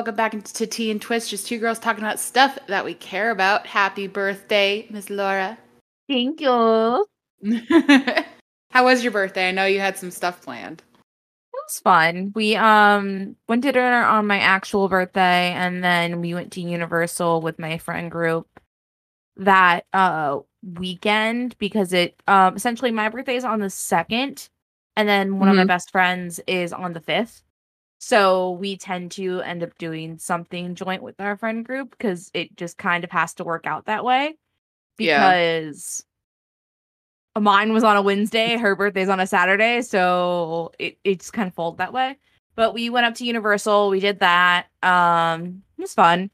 Welcome back to Tea and Twits. Just two girls talking about stuff that we care about. Happy birthday, Miss Laura. Thank you. How was your birthday? I know you had some stuff planned. It was fun. We um went to dinner on my actual birthday and then we went to Universal with my friend group that uh weekend because it um essentially my birthday is on the second and then one of my Mhm. best friends is on the fifth. So we tend to end up doing something joint with our friend group because it just kind of has to work out that way. Yeah. Because mine was on a Wednesday, her birthday's on a Saturday, so it, it just kind of folded that way. But we went up to Universal, we did that. Um it was fun.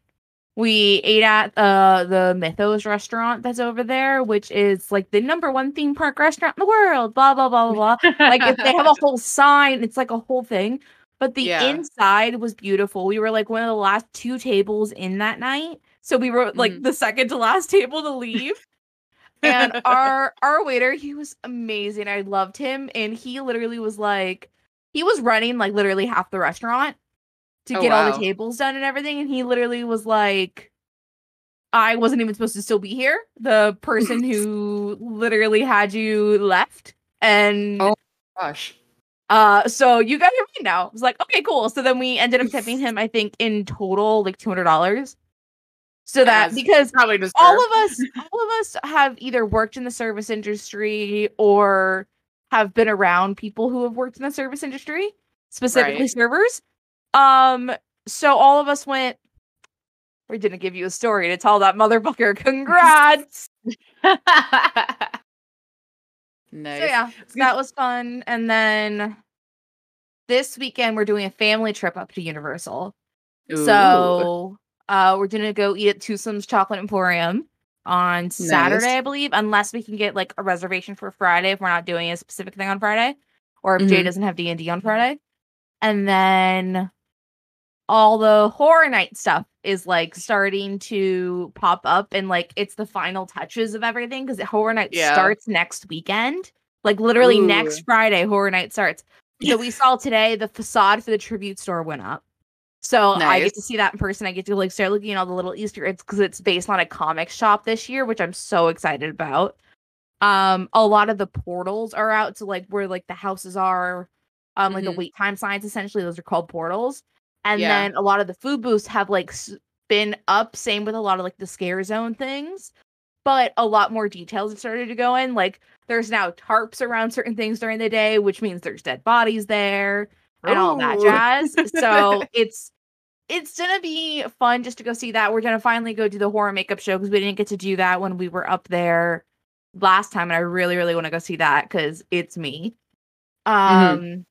We ate at uh the Mythos restaurant that's over there, which is like the number one theme park restaurant in the world. Blah blah blah blah blah. like if they have a whole sign, it's like a whole thing. But the Yeah. inside was beautiful. We were like one of the last two tables in that night. So we were like Mhm. the second to last table to leave. and our our waiter, he was amazing. I loved him. And he literally was like, he was running like literally half the restaurant to Oh, get all the tables done and everything. And he literally was like, I wasn't even supposed to still be here. The person who literally had you left. And Oh. Gosh. Uh, so you got your money now. I was like, okay, cool. So then we ended up tipping him, I think, in total like two hundred dollars. So that As because Probably all of us, all of us have either worked in the service industry or have been around people who have worked in the service industry, specifically Right. servers. Um, so all of us went. We're gonna give you a story to tell that motherfucker. Congrats. nice. So yeah, so that was fun. And then this weekend we're doing a family trip up to Universal. Ooh. So uh we're gonna go eat at Toothsome's Chocolate Emporium on Saturday, I believe, unless we can get like a reservation for Friday if we're not doing a specific thing on Friday, or if Jay Mhm. doesn't have D and D on Friday. And then all the horror night stuff is like starting to pop up and like it's the final touches of everything because horror night Yeah. starts next weekend. Like literally Ooh. next Friday, horror night starts. So we saw today the facade for the tribute store went up. So I get to see that in person. I get to like start looking at all the little Easter eggs because it's based on a comic shop this year, which I'm so excited about. Um, a lot of the portals are out to like where like the houses are, um, like the Mhm. wait time signs. Essentially, those are called portals. And Yeah. then a lot of the food booths have like been up. Same with a lot of like the scare zone things, but a lot more details have started to go in. Like there's now tarps around certain things during the day, which means there's dead bodies there and all that Ooh. jazz. so it's it's gonna be fun just to go see that. We're gonna finally go do the horror makeup show because we didn't get to do that when we were up there last time, and I really, really want to go see that because it's me. Um, Mhm.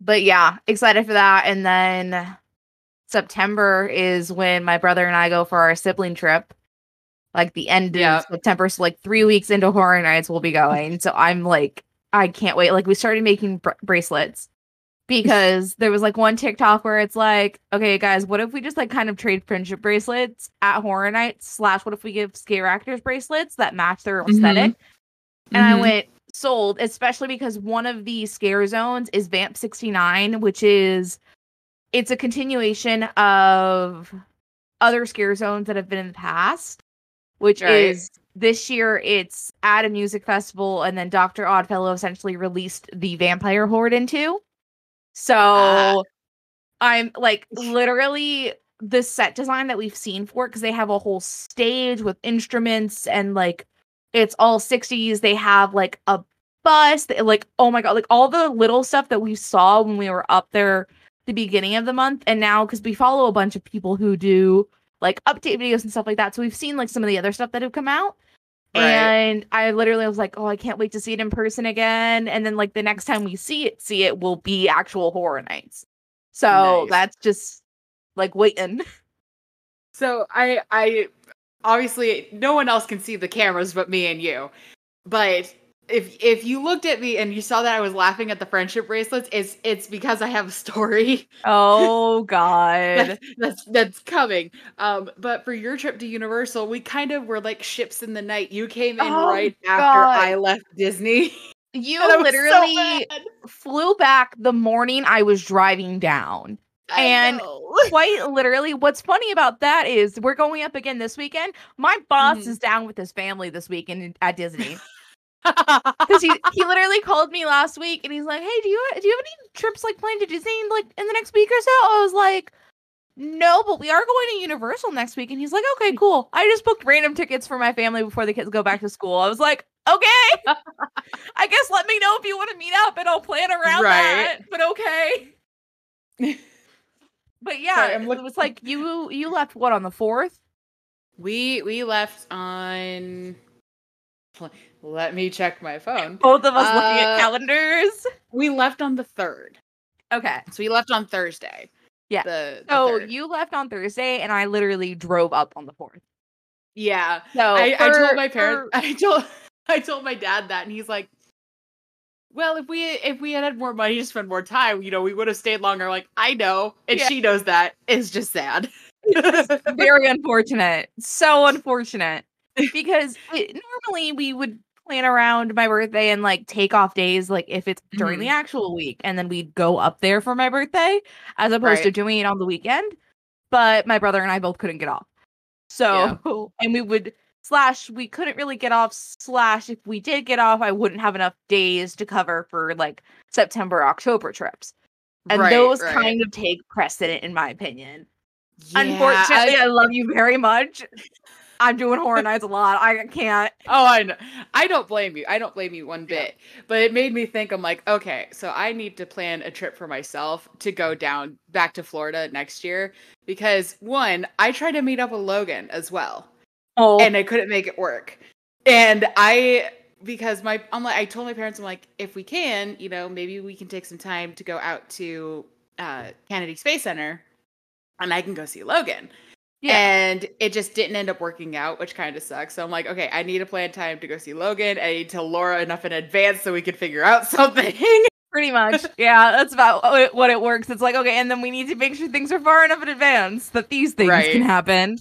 But yeah, excited for that. And then September is when my brother and I go for our sibling trip. Like the end Yeah. of September, so like three weeks into Horror Nights, we'll be going. So I'm like, I can't wait. Like we started making br- bracelets because there was like one TikTok where it's like, okay, guys, what if we just like kind of trade friendship bracelets at Horror Nights? Slash, what if we give scare actors bracelets that match their Mhm. aesthetic? And I Mhm. went sold, especially because one of the scare zones is Vamp 69, which is it's a continuation of other scare zones that have been in the past, which Right. is this year it's at a music festival and then Dr. Oddfellow essentially released the vampire horde into. So Ah. I'm like literally the set design that we've seen for it because they have a whole stage with instruments and like it's all 60s. They have like a bus, they- like oh my god, like all the little stuff that we saw when we were up there the beginning of the month and now because we follow a bunch of people who do like update videos and stuff like that. So we've seen like some of the other stuff that have come out. Right. And I literally was like, oh, I can't wait to see it in person again. And then like the next time we see it, see it will be actual horror nights. So Nice. that's just like waiting. So I I obviously no one else can see the cameras but me and you. But if if you looked at me and you saw that I was laughing at the friendship bracelets, it's it's because I have a story Oh god. that's, that's that's coming. Um, but for your trip to Universal, we kind of were like ships in the night. You came in Oh, right after I left Disney. You was so literally flew back the morning I was driving down. I And. Quite literally, what's funny about that is we're going up again this weekend. My boss Mhm. is down with his family this weekend at Disney. Because he, he literally called me last week and he's like, Hey, do you do you have any trips like planned to Disney like in the next week or so? I was like, No, but we are going to Universal next week. And he's like, Okay, cool. I just booked random tickets for my family before the kids go back to school. I was like, Okay. I guess let me know if you want to meet up and I'll plan around that. But okay. But yeah, Sorry, it was like you you left what on the fourth? we we left on. Let me check my phone. Both of us looking at Uh, calendars. We left on the third, Okay. so we left on Thursday. Yeah. The, the So third. you left on Thursday and I literally drove up on the fourth. yeah. So I, I told my parents. for- I told I told my dad that, and he's like, "Well, if we if we had had more money to spend more time, you know, we would have stayed longer." Like I know, and Yeah. she knows that. It's just sad. very unfortunate. So unfortunate. Because it, normally we would plan around my birthday and like take off days like if it's during the mm-hmm. actual week and then we'd go up there for my birthday as opposed to doing it on the weekend. But my brother and I both couldn't get off. So and we would slash we couldn't really get off slash if we did get off I wouldn't have enough days to cover for like September October trips. And Right, those right. kind of take precedent in my opinion. Yeah, Unfortunately, I- I, love you very much. I'm doing horror nights a lot. I can't. Oh, I know. I don't blame you. I don't blame you one bit. But it made me think. I'm like, okay, so I need to plan a trip for myself to go down back to Florida next year because one, I try to meet up with Logan as well, Oh, and I couldn't make it work. And I because my I'm like I told my parents I'm like if we can, you know, maybe we can take some time to go out to uh Kennedy Space Center and I can go see Logan. Yeah. And it just didn't end up working out, which kind of sucks. So I'm like, okay, I need to plan time to go see Logan. I need to tell Laura enough in advance so we can figure out something. pretty much. Yeah, that's about what it, what it works. It's like okay, and then we need to make sure things are far enough in advance that these things Right. can happen.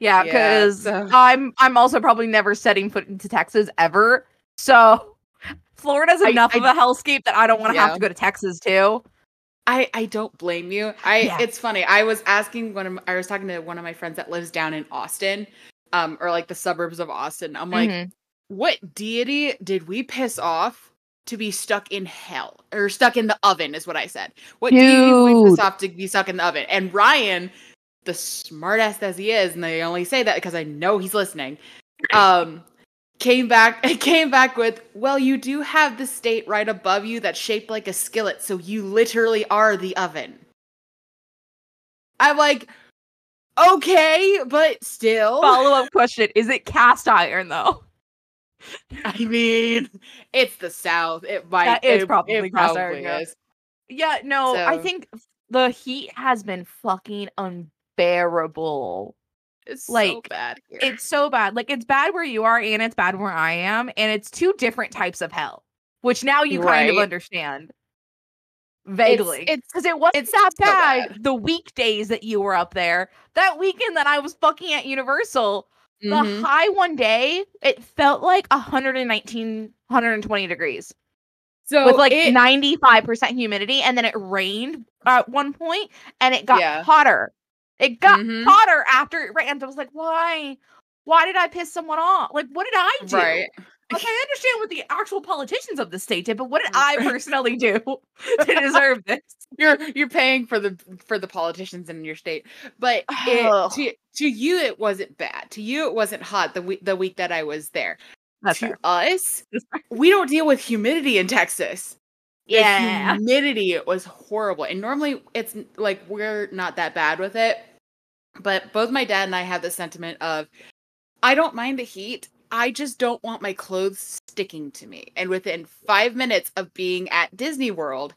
Yeah, Yeah, because so- I'm I'm also probably never setting foot into Texas ever. So Florida's enough I- of a hellscape that I don't want to have to go to Texas too. I I don't blame you. I Yeah. it's funny. I was asking one of I was talking to one of my friends that lives down in Austin, um, or like the suburbs of Austin. I'm like, Mhm. what deity did we piss off to be stuck in hell or stuck in the oven? Is what I said. What deity did we piss off to be stuck in the oven? And Ryan, the smartass as he is, and I only say that because I know he's listening. Um, came back came back with, well, you do have the state right above you that's shaped like a skillet, so you literally are the oven. I'm like, okay, but still. Follow up question: Is it cast iron though? I mean, it's the South. It might. That is it, probably it cast probably iron, yeah. is. Yeah, no, I think the heat has been fucking unbearable. It's so bad here. It's so bad. Like it's bad where you are and it's bad where I am, and it's two different types of hell, which now you kind of understand vaguely. it's- because it wasn't it's that so bad, bad. the weekdays that you were up there. That weekend that I was fucking at Universal, the Mhm. high one day, it felt like 119, 120 degrees so with like it, 95% humidity and then it rained at one point and it got Yeah. hotter it got Mhm. hotter after it rained i was like why why did i piss someone off like what did i do right. like i understand what the actual politicians of the state did but what did i personally do to deserve this You're you're paying for the for the politicians in your state, but it, to to you it wasn't bad. To you it wasn't hot the week the week that I was there. that's to fair. us, we don't deal with humidity in Texas. The yeah humidity was horrible. And normally it's like we're not that bad with it. But both my dad and I have the sentiment of I don't mind the heat. I just don't want my clothes sticking to me. And within five minutes of being at Disney World,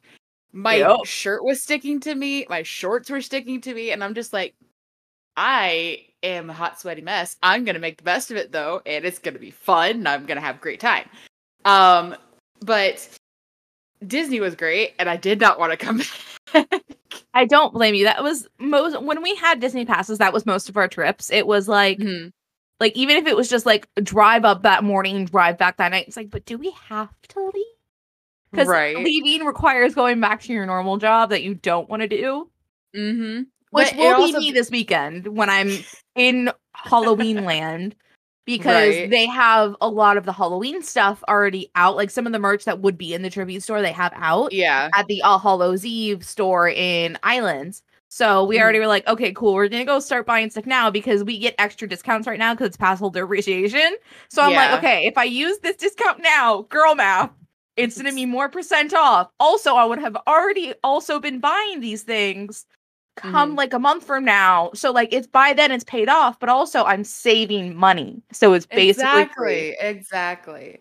my Yep. shirt was sticking to me, my shorts were sticking to me, and I'm just like, I am a hot, sweaty mess. I'm gonna make the best of it though, and it's gonna be fun, and I'm gonna have a great time. Um, but Disney was great, and I did not want to come back. i don't blame you that was most when we had disney passes that was most of our trips it was like Mhm. like even if it was just like drive up that morning drive back that night it's like but do we have to leave because Right. leaving requires going back to your normal job that you don't want to do Mm-hmm. which will be me this weekend when I'm in Halloween land because Right. they have a lot of the Halloween stuff already out. Like some of the merch that would be in the tribute store, they have out Yeah. at the All Hallows Eve store in Islands. So we Mhm. already were like, okay, cool. We're gonna go start buying stuff now because we get extra discounts right now because it's pass holder appreciation. So I'm Yeah. like, okay, if I use this discount now, girl math, it's gonna be more percent off. Also, I would have already also been buying these things come Mhm. like a month from now. So like it's by then it's paid off, but also I'm saving money. So it's basically free. exactly exactly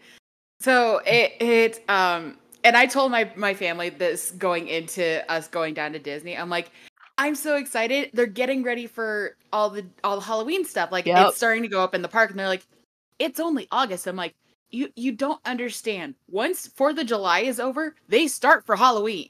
so it it um and i told my my family this going into us going down to disney i'm like i'm so excited they're getting ready for all the all the halloween stuff like Yep. it's starting to go up in the park and they're like it's only august i'm like you you don't understand once fourth of july is over they start for halloween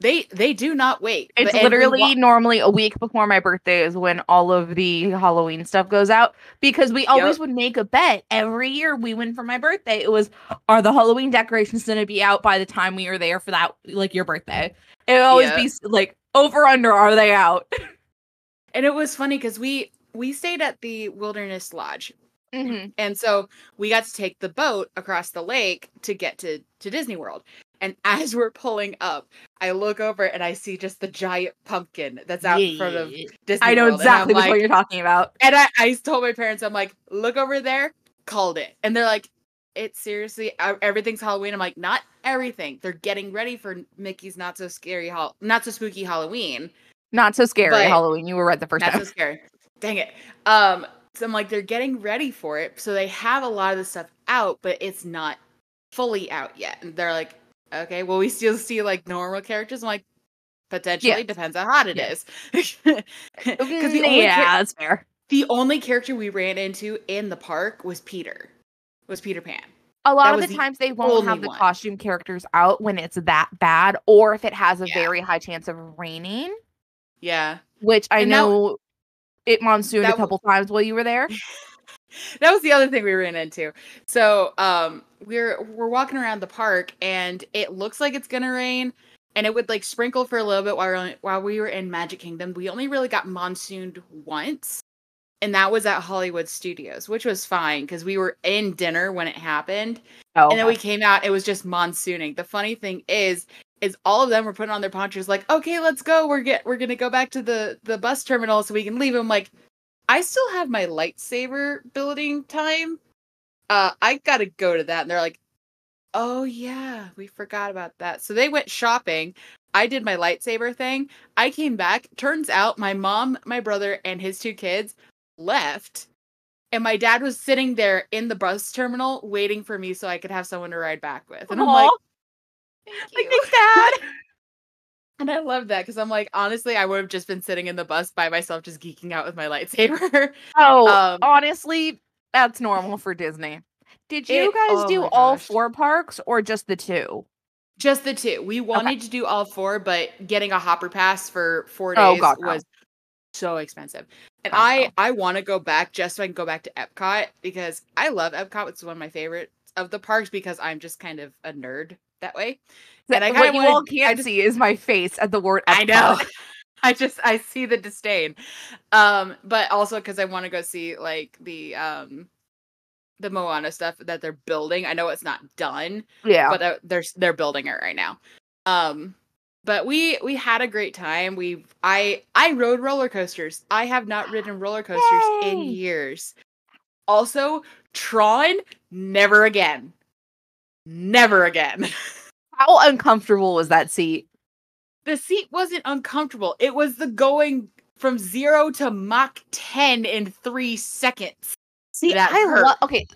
they they do not wait It's But- literally wa- normally a week before my birthday is when all of the Halloween stuff goes out because we always would make a bet every year we win for my birthday. It was are the Halloween decorations going to be out by the time we are there for that like your birthday? It would always Yeah. be like over under are they out? and it was funny because we we stayed at the wilderness lodge Mhm. And so we got to take the boat across the lake to get to, to Disney World. And as we're pulling up, I look over and I see just the giant pumpkin that's out in front of Yeah. Disney I know World. Exactly I'm which one like- you're talking about. And I, I told my parents, I'm like, look over there, called it. And they're like, it's seriously uh, everything's Halloween. I'm like, not everything. They're getting ready for Mickey's not so scary, hol- not so spooky Halloween. Not so scary But- Halloween. You were right the first Not time. Not so scary. Dang it. Um, so I'm like, they're getting ready for it. So they have a lot of the stuff out, but it's not fully out yet. And they're like, okay, well, we still see like normal characters. I'm like, potentially depends how hot it is. Because the only yeah, char- that's fair. the only character we ran into in the park was Peter. Was Peter Pan. A lot That of the the times they won't have the one. costume characters out when it's that bad, or if it has a Yeah. very high chance of raining, Yeah. which I And that- know it monsooned that a couple times while you were there. that was the other thing we ran into. So um we're we're walking around the park and it looks like it's gonna rain and it would like sprinkle for a little bit while we were, while we were in Magic Kingdom. We only really got monsooned once. And that was at Hollywood Studios, which was fine because we were in dinner when it happened. Oh, And then we came out, it was just monsooning. The funny thing is, is all of them were putting on their ponchos, like, okay, let's go. We're get we're gonna go back to the the bus terminal so we can leave. I'm like, I still have my lightsaber building time. Uh, I gotta go to that. And they're like, oh yeah, we forgot about that. So they went shopping. I did my lightsaber thing. I came back. Turns out my mom, my brother, and his two kids left. And my dad was sitting there in the bus terminal waiting for me so I could have someone to ride back with. And I'm like, thank like you. thanks, Dad. And I love that because I'm like, honestly, I would have just been sitting in the bus by myself, just geeking out with my lightsaber. Oh, Um, honestly, that's normal for Disney. Did you It- guys oh do all four parks or just the two? just the two. We wanted to do all four, but getting a hopper pass for four days God, no. was so expensive. And God, I no. I want to go back just so I can go back to Epcot because I love Epcot. It's one of my favorites of the parks because I'm just kind of a nerd that way. And I what you all can't see is my face at the word. I know. I just I see the disdain. Um, but also because I want to go see like the um the Moana stuff that they're building. I know it's not done, Yeah. but they're they're building it right now. Um, but we we had a great time. We I I rode roller coasters. I have not ridden roller coasters in years. Also, Tron, never again. Never again. How uncomfortable was that seat? the seat wasn't uncomfortable. It was the going from zero to Mach 10 in three seconds. See, That I hurt. love. Okay.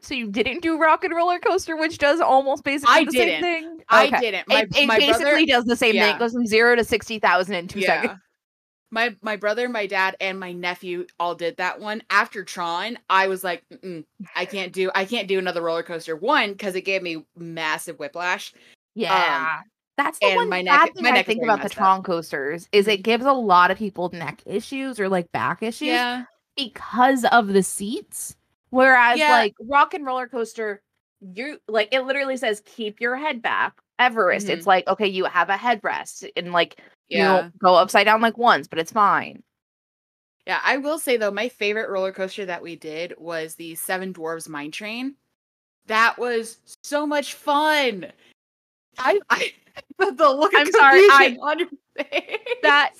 So you didn't do Rock and Roller Coaster, which does almost basically I the didn't. same thing. I Okay. didn't. My, It, it my basically brother, does the same thing. It goes from zero to sixty thousand in two yeah. seconds. My my brother, my dad, and my nephew all did that one. After Tron, I was like, Mm-mm, I can't do I can't do another roller coaster. One because it gave me massive whiplash. Yeah. That's the Um, and one my bad neck- thing my I think about the messed up. Tron coasters is it gives a lot of people neck issues or like back issues Yeah, because of the seats. Whereas Yeah. like Rock and Roller Coaster, you like it literally says keep your head back. Everest. Mhm. It's like, okay, you have a headrest and like Yeah. you go upside down like once, but it's fine. Yeah, I will say though, my favorite roller coaster that we did was the Seven Dwarves Mine Train. That was so much fun. I, I the look I'm sorry, I- on your face. That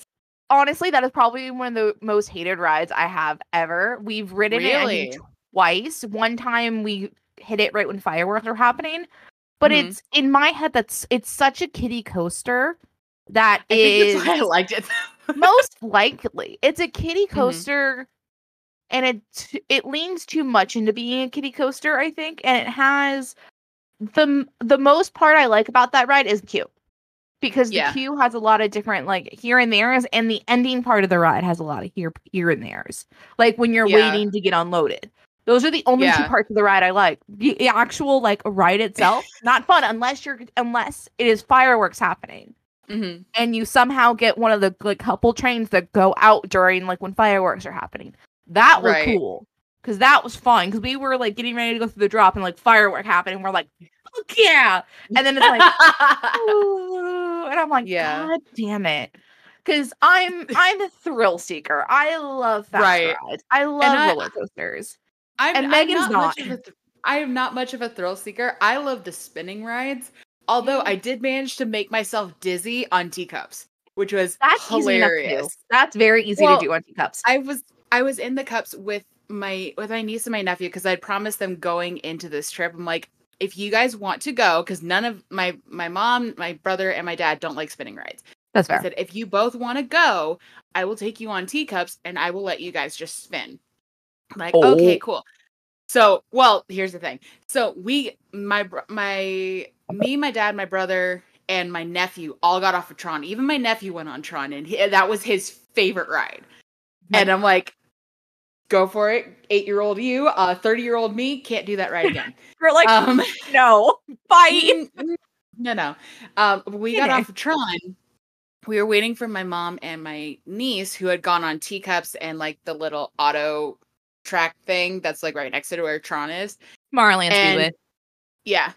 honestly, that is probably one of the most hated rides I have ever. We've ridden it Really? twice. One time we hit it right when fireworks were happening. But Mhm. it's in my head that's it's such a kiddie coaster that I think is that's why I liked it. most likely it's a kiddie Mm-hmm. coaster and it it leans too much into being a kitty coaster i think and it has the the most part i like about that ride is the queue because the Yeah. queue has a lot of different like here and there's and the ending part of the ride has a lot of here here and there's like when you're Yeah. waiting to get unloaded those are the only two parts of the ride i like the, the actual like ride itself not fun unless you're unless it is fireworks happening Mhm. and you somehow get one of the like couple trains that go out during like when fireworks are happening. That was Right. cool because that was fun because we were like getting ready to go through the drop and like firework happened and we're like, Fuck yeah, and then it's like, "Ooh," and I'm like, Yeah. God damn it. Cause I'm I'm a thrill seeker. I love fast Right. rides. I love I- roller coasters. I'm, And I'm Megan's not, much not. of a th- I am not much of a thrill seeker. I love the spinning rides. Although I did manage to make myself dizzy on teacups, which was That's easy enough to do. hilarious. That's very easy Well, to do on teacups. I was I was in the cups with my with my niece and my nephew because I'd promised them going into this trip. I'm like, if you guys want to go, because none of my my mom, my brother, and my dad don't like spinning rides. That's fair. I said, if you both want to go, I will take you on teacups and I will let you guys just spin. I'm like, Oh. okay, cool. So, well, here's the thing. So we, my, my, me, my dad, my brother, and my nephew all got off of Tron. Even my nephew went on Tron, and he, that was his favorite ride. And I'm like, go for it, eight year old you, uh, thirty year old me can't do that ride again. You're like, um, no, fight. Mm, mm, no, no. Um, we got off of Tron. We were waiting for my mom and my niece, who had gone on teacups and like the little auto track thing that's like right next to where Tron is. Marley and And- Speedway. Yeah.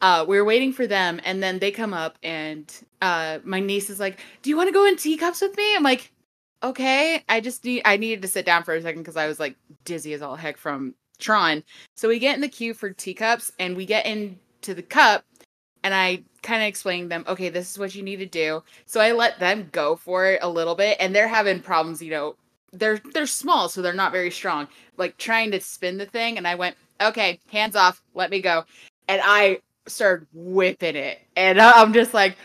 Uh, we were waiting for them, and then they come up, and uh, my niece is like, "Do you want to go in teacups with me?" I'm like, "Okay." I just need, I needed to sit down for a second because I was like dizzy as all heck from Tron. So we get in the queue for teacups, and we get into the cup, and I kind of explained them, "Okay, this is what you need to do." So I let them go for it a little bit, and they're having problems. You know, they're they're small, so they're not very strong. Like trying to spin the thing, and I went, "Okay, hands off, let me go." and I started whipping it, and I'm just like,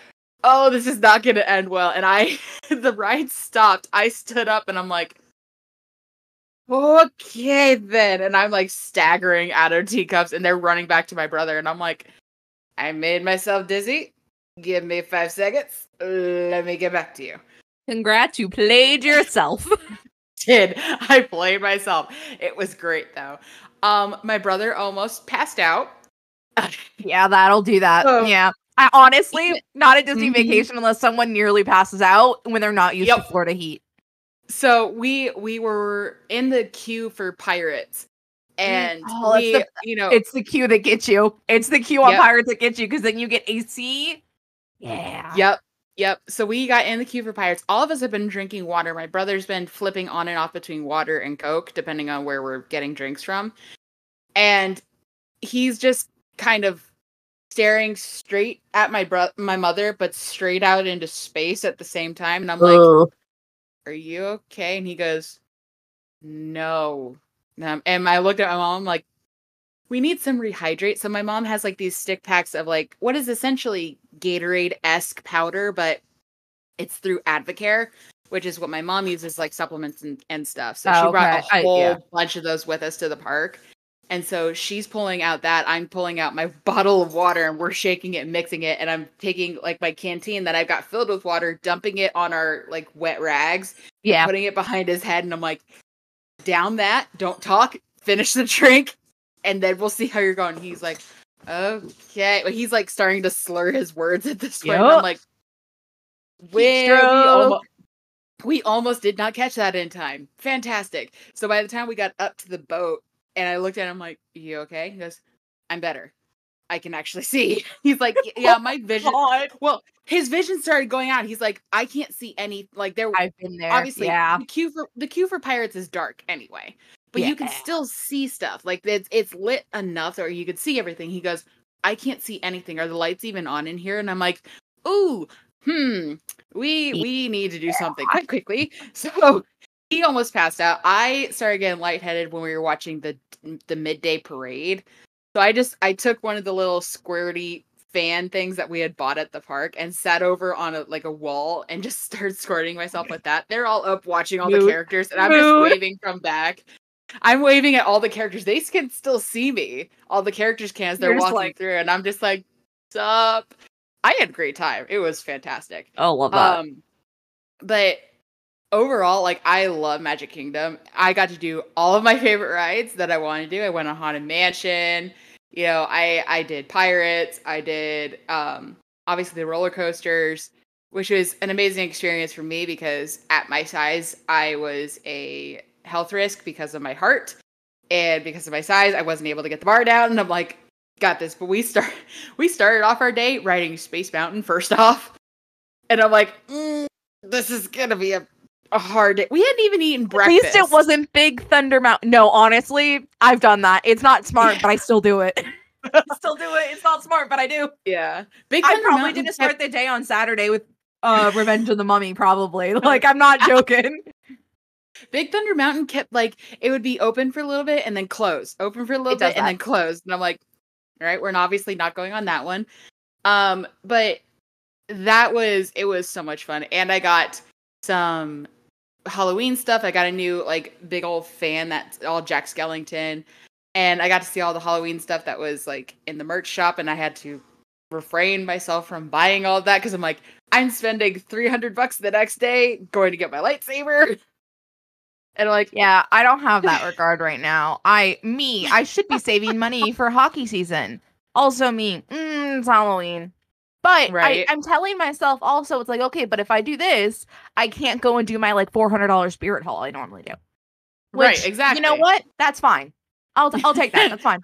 "Oh, this is not going to end well." And I, the ride stopped. I stood up, and I'm like, "Okay, then." And I'm like staggering out of teacups, and they're running back to my brother, and I'm like, "I made myself dizzy. Give me five seconds. Let me get back to you." Congrats, you played yourself. did. I played myself. It was great though. Um, my brother almost passed out. yeah, that'll do that. Yeah. I honestly not a Disney Mhm. vacation unless someone nearly passes out when they're not used to Florida heat. So we we were in the queue for pirates, and Oh, we, the- you know, It's the queue that gets you. It's the queue on Yep. Pirates that gets you because then you get AC. Yeah. yep, yep. So we got in the queue for pirates. All of us have been drinking water. My brother's been flipping on and off between water and Coke, depending on where we're getting drinks from, and he's just kind of staring straight at my bro- my mother, but straight out into space at the same time. And I'm like, Ugh. are you okay? And he goes, no. Um, and I looked at my mom I'm like, we need some rehydrate. So my mom has like these stick packs of like what is essentially Gatorade esque powder, but it's through Advocare, which is what my mom uses like supplements and, and stuff. So Oh, she brought okay. I- a whole yeah. bunch of those with us to the park. And so she's pulling out that. I'm pulling out my bottle of water and we're shaking it, mixing it. And I'm taking like my canteen that I've got filled with water, dumping it on our like wet rags Yeah. putting it behind his head, and I'm like, down that, don't talk, finish the drink, and then we'll see how you're going. He's like, okay. He's like starting to slur his words at this point. and I'm like, we, we, almost, we almost did not catch that in time. Fantastic. So by the time we got up to the boat, and I looked at him like, you okay? He goes, I'm better. I can actually see. He's like, yeah, my vision. God. Well, his vision started going out. He's like, I can't see any. Like there, I've been there. obviously, yeah. the queue for the queue for pirates is dark anyway, but you can still see stuff. Like it's it's lit enough, or you could see everything. He goes, I can't see anything. Are the lights even on in here? And I'm like, ooh, hmm, we we need to do something quite quickly. So he almost passed out. I started getting lightheaded when we were watching the the midday parade. So I just I took one of the little squirty fan things that we had bought at the park and sat over on a like a wall and just started squirting myself with that. They're all up watching all the characters and I'm Mood. just waving from back. I'm waving at all the characters. They can still see me. All the characters can as they're You're walking like- through and I'm just like, sup. I had a great time. It was fantastic. Oh, love that. Um, but overall, like I love Magic Kingdom. I got to do all of my favorite rides that I wanted to do. I went on Haunted Mansion. You know, I I did Pirates. I did um obviously the roller coasters, which was an amazing experience for me because at my size, I was a health risk because of my heart. And because of my size, I wasn't able to get the bar down. And I'm like, got this. But we start we started off our day riding Space Mountain first off. And I'm like, "Mm, this is gonna be a, a hard day. We hadn't even eaten breakfast. At least it wasn't Big Thunder Mountain. No, honestly, I've done that. It's not smart, but I still do it. I still do it. It's not smart, but I do. Yeah. Big Thunder I probably Mountain didn't kept- start the day on Saturday with uh Revenge of the Mummy, probably. Like I'm not joking. Big Thunder Mountain kept like it would be open for a little bit and then close, open for a little It bit and that. then close. And I'm like, all right, we're obviously not going on that one. Um, but that was it was so much fun. And I got some Halloween stuff. I got a new like big old fan that's all Jack Skellington. And I got to see all the Halloween stuff that was like in the merch shop, and I had to refrain myself from buying all of that because I'm like, I'm spending 300 bucks the next day going to get my lightsaber. And like, Yeah, I don't have that regard right now. I me, I should be saving money for hockey season. Also me, mm, it's Halloween. But Right. I, I'm telling myself also, it's like, okay, but if I do this, I can't go and do my like four hundred dollars spirit haul I normally do. Right, exactly. You know what? That's fine. I'll t- I'll take that. That's fine.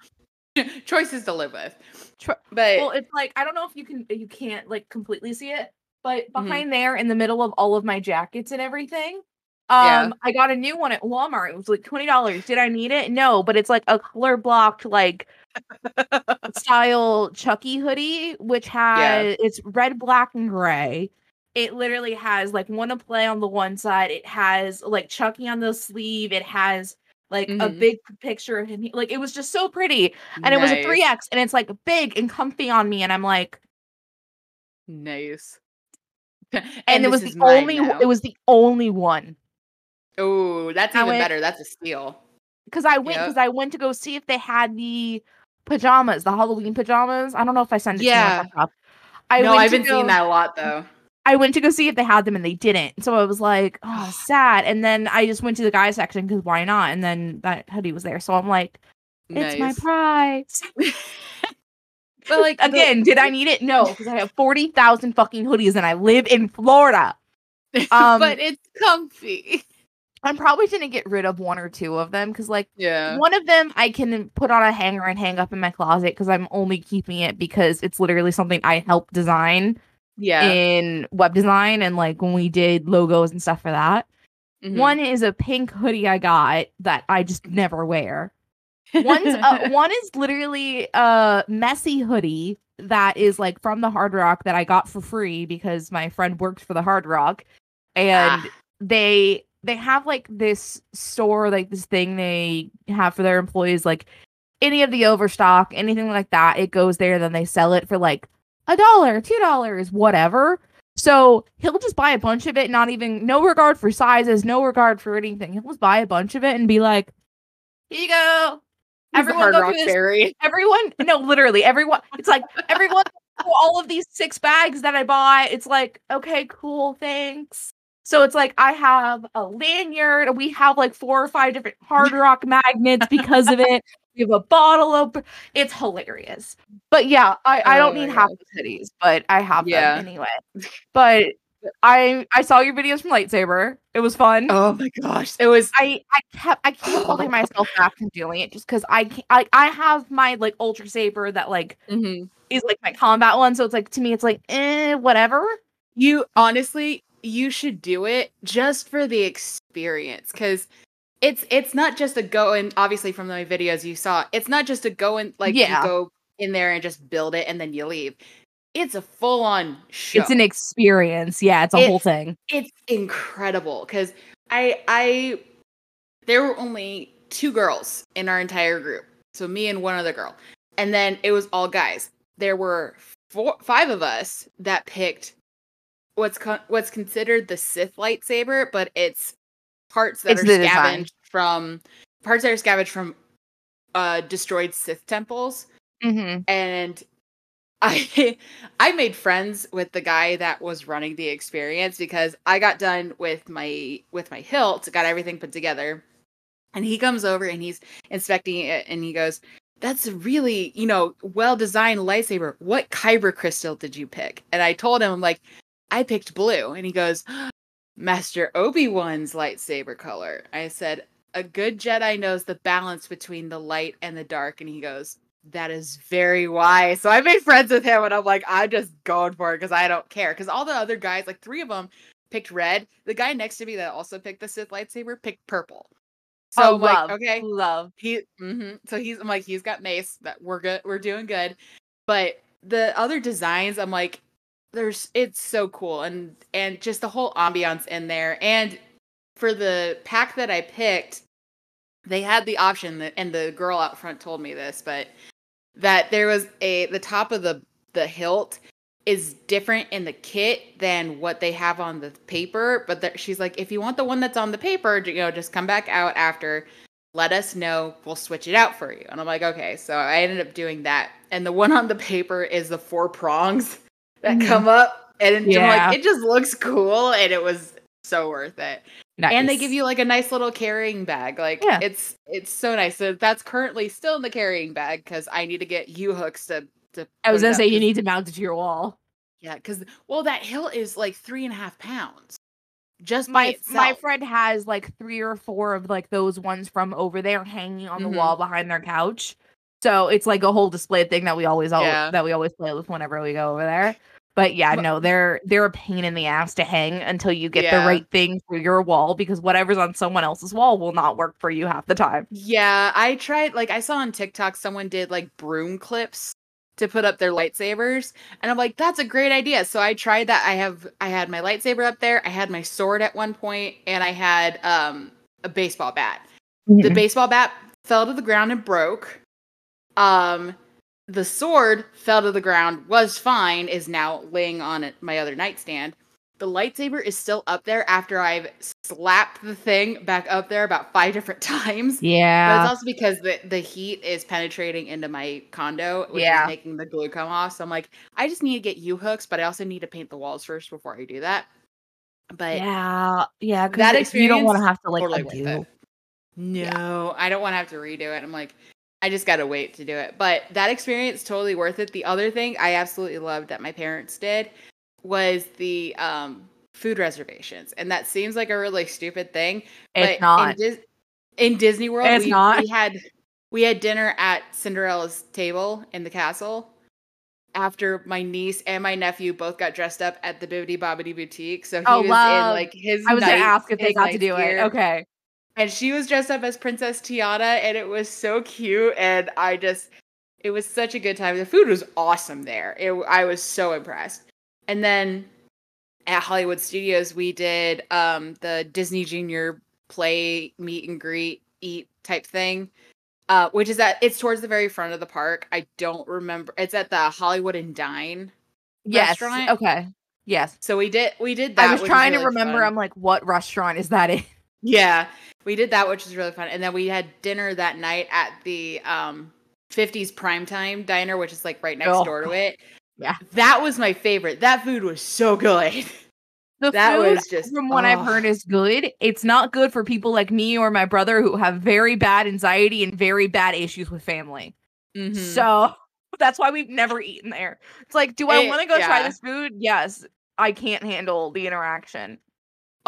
choices to live with. Tr- But Well, it's like I don't know if you can you can't like completely see it, but Mhm. behind there in the middle of all of my jackets and everything, Yeah. um, I got a new one at Walmart. It was like twenty dollars. Did I need it? No, but it's like a color blocked like style Chucky hoodie, which has it's red, black, and gray. It literally has like one to play on the one side. It has like Chucky on the sleeve. It has like a Mhm. big picture of him. Like it was just so pretty and it was a 3x and it's like big and comfy on me and i'm like Nice. and, it was the only it was the only one Oh, that's even went- better. That's a steal. because i went Yep. because i went to go see if they had the pajamas the halloween pajamas i don't know if i sent it Yeah. to you I no, I've to been seeing that a lot though. I went to go see if they had them and they didn't. So I was like, oh, sad. And then I just went to the guy section because why not? And then that hoodie was there. So I'm like, it's my Nice. prize. But like the- Again, did I need it? No, because I have 40,000 fucking hoodies and I live in Florida. Um, but it's comfy. I'm probably going to get rid of one or two of them because, like, Yeah. one of them I can put on a hanger and hang up in my closet because I'm only keeping it because it's literally something I helped design Yeah. in web design and like when we did logos and stuff for that. Mhm. One is a pink hoodie I got that I just never wear. One's uh, one is literally a messy hoodie that is like from the Hard Rock that I got for free because my friend worked for the Hard Rock, and Ah. they they have like this store like this thing they have for their employees like any of the overstock anything like that it goes there then they sell it for like a dollar two dollars whatever. So he'll just buy a bunch of it not even no regard for sizes no regard for anything. He'll just buy a bunch of it and be like here you go. He's everyone go Rock through this Fairy. everyone no literally everyone it's like everyone all of these six bags that i bought it's like okay cool thanks so it's like i have a lanyard we have like four or five different hard rock magnets because of it we have a bottle open it's hilarious but yeah i i Oh don't my need half the hoodies but i have Yeah. them anyway but I I saw your videos from lightsaber. It was fun. Oh my gosh, it was. I I kept I kept holding myself back from doing it just because I can't, I I have my like ultra saber that like Mhm. is like my combat one, so it's like to me it's like eh whatever. You honestly, you should do it just for the experience because it's it's not just a go and obviously from the videos you saw it's not just a go and like Yeah. you go in there and just build it and then you leave. It's a full on show. It's an experience. Yeah, it's a whole thing. it's incredible because I I there were only two girls in our entire group, so me and one other girl, and then it was all guys. There were four, five of us that picked what's con- what's considered the Sith lightsaber, but it's parts that It's are the design. scavenged from parts that are scavenged from uh destroyed Sith temples Mm-hmm. and I I made friends with the guy that was running the experience because I got done with my with my hilt, got everything put together. And he comes over and he's inspecting it and he goes, "That's a really, you know, well-designed lightsaber. What kyber crystal did you pick?" And I told him I'm like, "I picked blue." And he goes, "Master Obi-Wan's lightsaber color." I said, "A good Jedi knows the balance between the light and the dark." And he goes, that is very wise. So I made friends with him, and I'm like, I'm just going for it because I don't care. Because all the other guys, like three of them, picked red. The guy next to me that also picked the Sith lightsaber picked purple. So Oh, I'm like, love. okay, Love. he. hmm So he's. I'm like, he's got mace. That we're good. We're doing good. But the other designs, I'm like, there's. It's so cool, and and just the whole ambiance in there, and for the pack that I picked, they had the option that, and the girl out front told me this, but that there was a the top of the the hilt is different in the kit than what they have on the paper. But she's like, if you want the one that's on the paper, you know, just come back out after. Let us know. We'll switch it out for you. And I'm like, okay. So I ended up doing that. And the one on the paper is the four prongs that Mhm. come up, and Yeah. like, it just looks cool, and it was so worth it Nice. and they give you like a nice little carrying bag like Yeah. it's it's so nice so that's currently still in the carrying bag because i need to get u hooks to to I was gonna say you need to mount it to your wall. yeah because well that hill is like three and a half pounds just My itself. my friend has like three or four of like those ones from over there hanging on Mhm. the wall behind their couch. So it's like a whole display thing that we always al- Yeah. that we always play with whenever we go over there. But yeah, no, they're they're a pain in the ass to hang until you get Yeah. the right thing for your wall because whatever's on someone else's wall will not work for you half the time. Yeah, I tried like I saw on TikTok someone did like broom clips to put up their lightsabers and I'm like that's a great idea. So I tried that. I have I had my lightsaber up there, I had my sword at one point and I had um a baseball bat. The Mhm. baseball bat fell to the ground and broke. Um the sword fell to the ground, was fine, is now laying on it, my other nightstand. The lightsaber is still up there after I've slapped the thing back up there about five different times. But yeah. it's also because the, the heat is penetrating into my condo, which Yeah. is making the glue come off. So I'm like, I just need to get U hooks, but I also need to paint the walls first before I do that. But yeah, yeah, because you don't want to have to like totally worth undo. it. No, I don't want to have to redo it. I'm like, I just gotta wait to do it. But that experience totally worth it. The other thing I absolutely loved that my parents did was the um food reservations, and that seems like a really stupid thing. It's but not. in, Dis- in Disney World. It's we, not. We had we had dinner at Cinderella's table in the castle. After my niece and my nephew both got dressed up at the Bibbidi Bobbidi Boutique, so he Oh, was love. in like his. I was gonna ask if they got to do it. Okay. And she was dressed up as Princess Tiana, and it was so cute. And I just, it was such a good time. The food was awesome there. It, I was so impressed. And then at Hollywood Studios, we did um, the Disney Junior play meet and greet eat type thing. Uh, which is that it's towards the very front of the park. I don't remember. It's at the Hollywood and Vine. Yes. Restaurant? Okay. Yes. So we did we did that. I was trying to really remember. fun. I'm like, what restaurant is that in? Yeah, we did that, which was really fun. And then we had dinner that night at the um 50s primetime diner, which is like right next Oh, door to it. yeah. That was my favorite. That food was so good. The That food, was just- from what I've oh. heard, is good. It's not good for people like me or my brother who have very bad anxiety and very bad issues with family. Mhm. So that's why we've never eaten there. It's like, do I want to go try this food? Yes. I can't handle the interaction.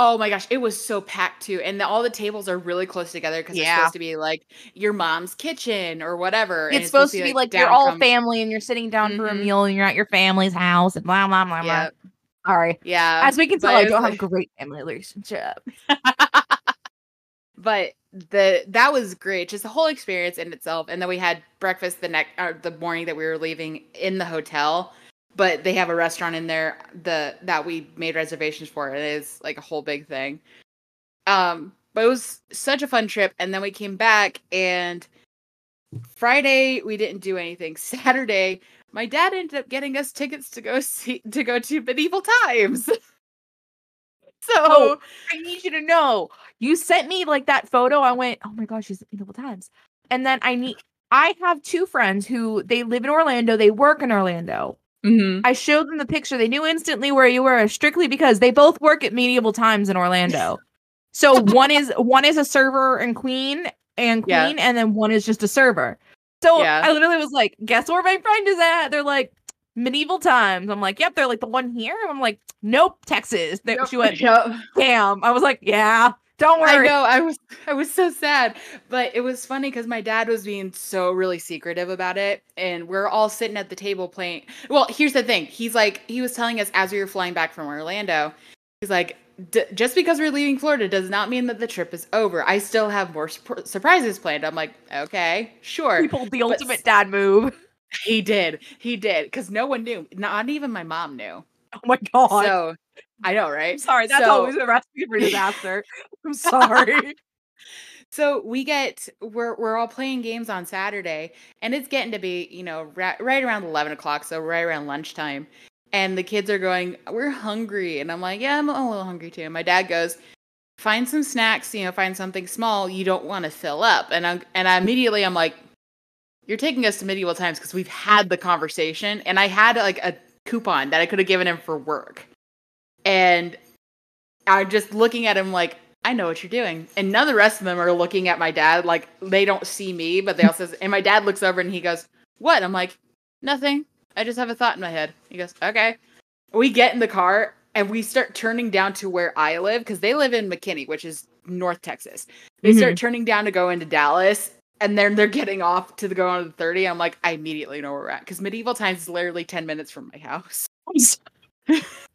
Oh my gosh, it was so packed too, and the, all the tables are really close together because it's Yeah. supposed to be like your mom's kitchen or whatever. and It's, supposed to be like, you're all from- family and you're sitting down for a Mhm. meal and you're at your family's house and blah blah blah blah. Yeah, Sorry. yeah. As we can tell, I don't like- have a great family relationship. but the that was great just the whole experience in itself and then we had breakfast the next uh, the morning that we were leaving in the hotel but they have a restaurant in there the that we made reservations for it is like a whole big thing um but it was such a fun trip and then we came back and friday we didn't do anything saturday my dad ended up getting us tickets to go see to go to medieval times so Oh, I need you to know. You sent me like that photo. I went, oh my gosh, she's at multiple times. And then I need I have two friends who they live in Orlando, they work in Orlando. Mhm. I showed them the picture. They knew instantly where you were, strictly because they both work at medieval times in Orlando. So one is one is a server and queen and Yeah. queen, and then one is just a server. So Yeah. I literally was like, guess where my friend is at? They're like, medieval times. I'm like, yep, they're like the one here. I'm like, nope, Texas. They- Yep, She went, yep. damn. I was like, yeah, don't worry. I know. I was I was so sad, but it was funny because my dad was being so really secretive about it, and we're all sitting at the table playing. Well, here's the thing. He's like he was telling us as we were flying back from Orlando. He's like, D- just because we're leaving Florida does not mean that the trip is over. I still have more sur- surprises planned. I'm like, okay, sure. He pulled the But ultimate s- dad move. He did. He did because no one knew. Not even my mom knew. Oh my god. So I know, right? I'm sorry. That's So- always a recipe for disaster. I'm sorry. So we get we're we're all playing games on Saturday, and it's getting to be you know right, right around eleven o'clock, so right around lunchtime, and the kids are going, "We're hungry," and I'm like, "Yeah, I'm a little hungry too." And my dad goes, "Find some snacks, you know, find something small. You don't want to fill up." And I'm and I immediately I'm like, "You're taking us to medieval times because we've had the conversation, and I had like a coupon that I could have given him for work, and I'm just looking at him like." I know what you're doing. And none of the rest of them are looking at my dad like they don't see me, but they also and my dad looks over and he goes, What? I'm like, Nothing. I just have a thought in my head. He goes, Okay. We get in the car and we start turning down to where I live because they live in McKinney, which is North Texas. They mm-hmm. start turning down to go into Dallas. And then they're getting off to the go on to the 30. I'm like, I immediately know where we're at. Because medieval times is literally 10 minutes from my house.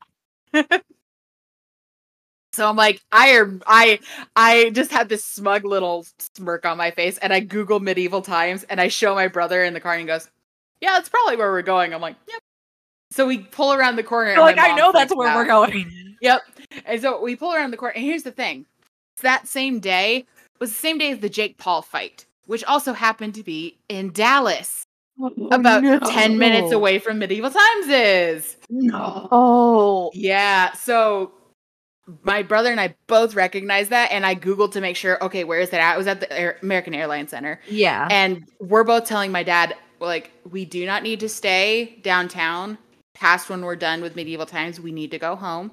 So I'm like, I am I I just had this smug little smirk on my face and I Google medieval times and I show my brother in the car and he goes, Yeah, that's probably where we're going. I'm like, Yep. So we pull around the corner. You're and like, I know that's where we're going. Yep. And so we pull around the corner. And here's the thing. That same day was the same day as the Jake Paul fight, which also happened to be in Dallas. Oh, about 10 minutes away from medieval times is. No. Oh. Yeah. So my brother and I both recognized that, and I Googled to make sure, okay, where is that at? It was at the Air- American Airlines Center. Yeah. And we're both telling my dad, like, we do not need to stay downtown past when we're done with medieval times. We need to go home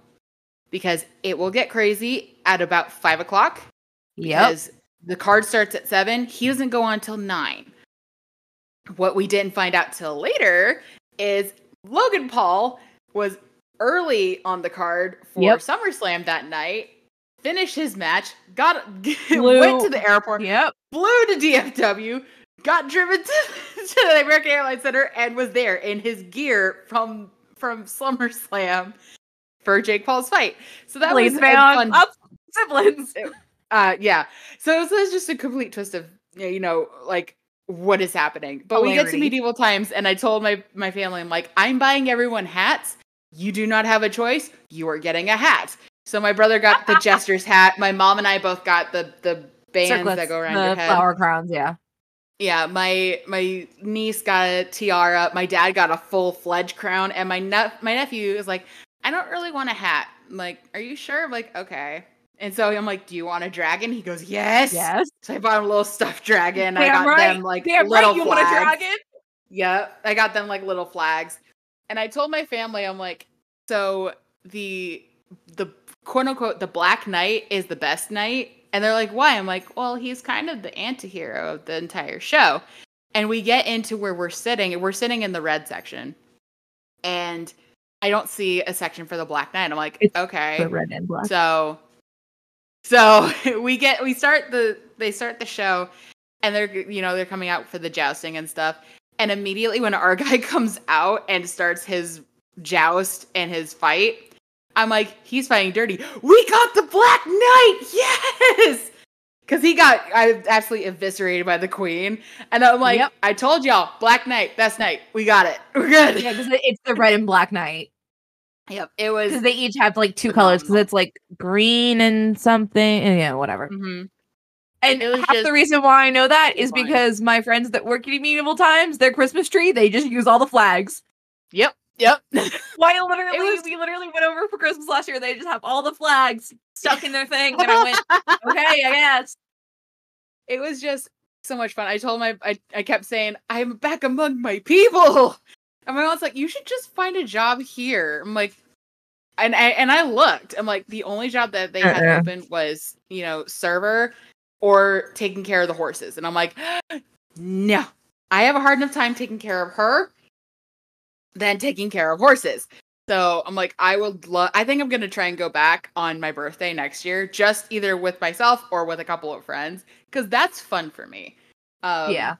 because it will get crazy at about five o'clock. Yep. Because the card starts at seven. He doesn't go on till nine. What we didn't find out till later is Logan Paul was early on the card for Yep. SummerSlam that night. Finished his match, got went to the airport, Yep. flew to DFW, got driven to, to the American Airlines Center, and was there in his gear from from SummerSlam for Jake Paul's fight. So that Please, was a fun Us siblings. uh yeah so it was just a complete twist of you know like what is happening. But we get to medieval times and i told my my family i'm like i'm buying everyone hats. You do not have a choice. You are getting a hat. So my brother got the jester's hat. My mom and i both got the the bands Circlets, that go around the your head. flower crowns. Yeah. yeah my my niece got a tiara. My dad got a full-fledged crown. And my ne- my nephew is like i don't really want a hat. I'm like are you sure? I'm like okay and so i'm like do you want a dragon he goes yes Yes. so I bought him a little stuffed dragon. I got right. them like Damn little right. You want a flags. dragon? Yep, I got them like little flags. And I told my family, I'm like, so the the quote unquote the Black Knight is the best knight, and they're like, why? I'm like, well, he's kind of the anti-hero of the entire show. And we get into where we're sitting, and we're sitting in the red section, and I don't see a section for the Black Knight. I'm like, It's okay. The red and black. So, so we get we start the they start the show, and they're you know they're coming out for the jousting and stuff, and immediately when our guy comes out and starts his joust and his fight, I'm like, he's fighting dirty. We got the Black Knight, yes, because he got I absolutely eviscerated by the Queen, and I'm like, Yep. I told y'all, Black Knight, best night, we got it, we're good. yeah, because it's the red and black knight. Yep, it was. Because they each have like two colors. Because it's like green and something. And yeah, whatever. Mhm. And It was half just the reason why I know that is fine. because my friends that work at Medieval Times, their Christmas tree, they just use all the flags. Yep, yep. Why literally was- we literally went over for Christmas last year. They just have all the flags stuck in their thing. And I went, okay, I guess. it was just so much fun. I told my I, I kept saying, I'm back among my people. And my mom's like, you should just find a job here. I'm like and I and I looked. I'm like, the only job that they had Uh-uh. open was, you know, server or taking care of the horses. And I'm like, no. I have a hard enough time taking care of her than taking care of horses. So I'm like, I would love. I think I'm gonna try and go back on my birthday next year, just either with myself or with a couple of friends, because that's fun for me. Um, yeah.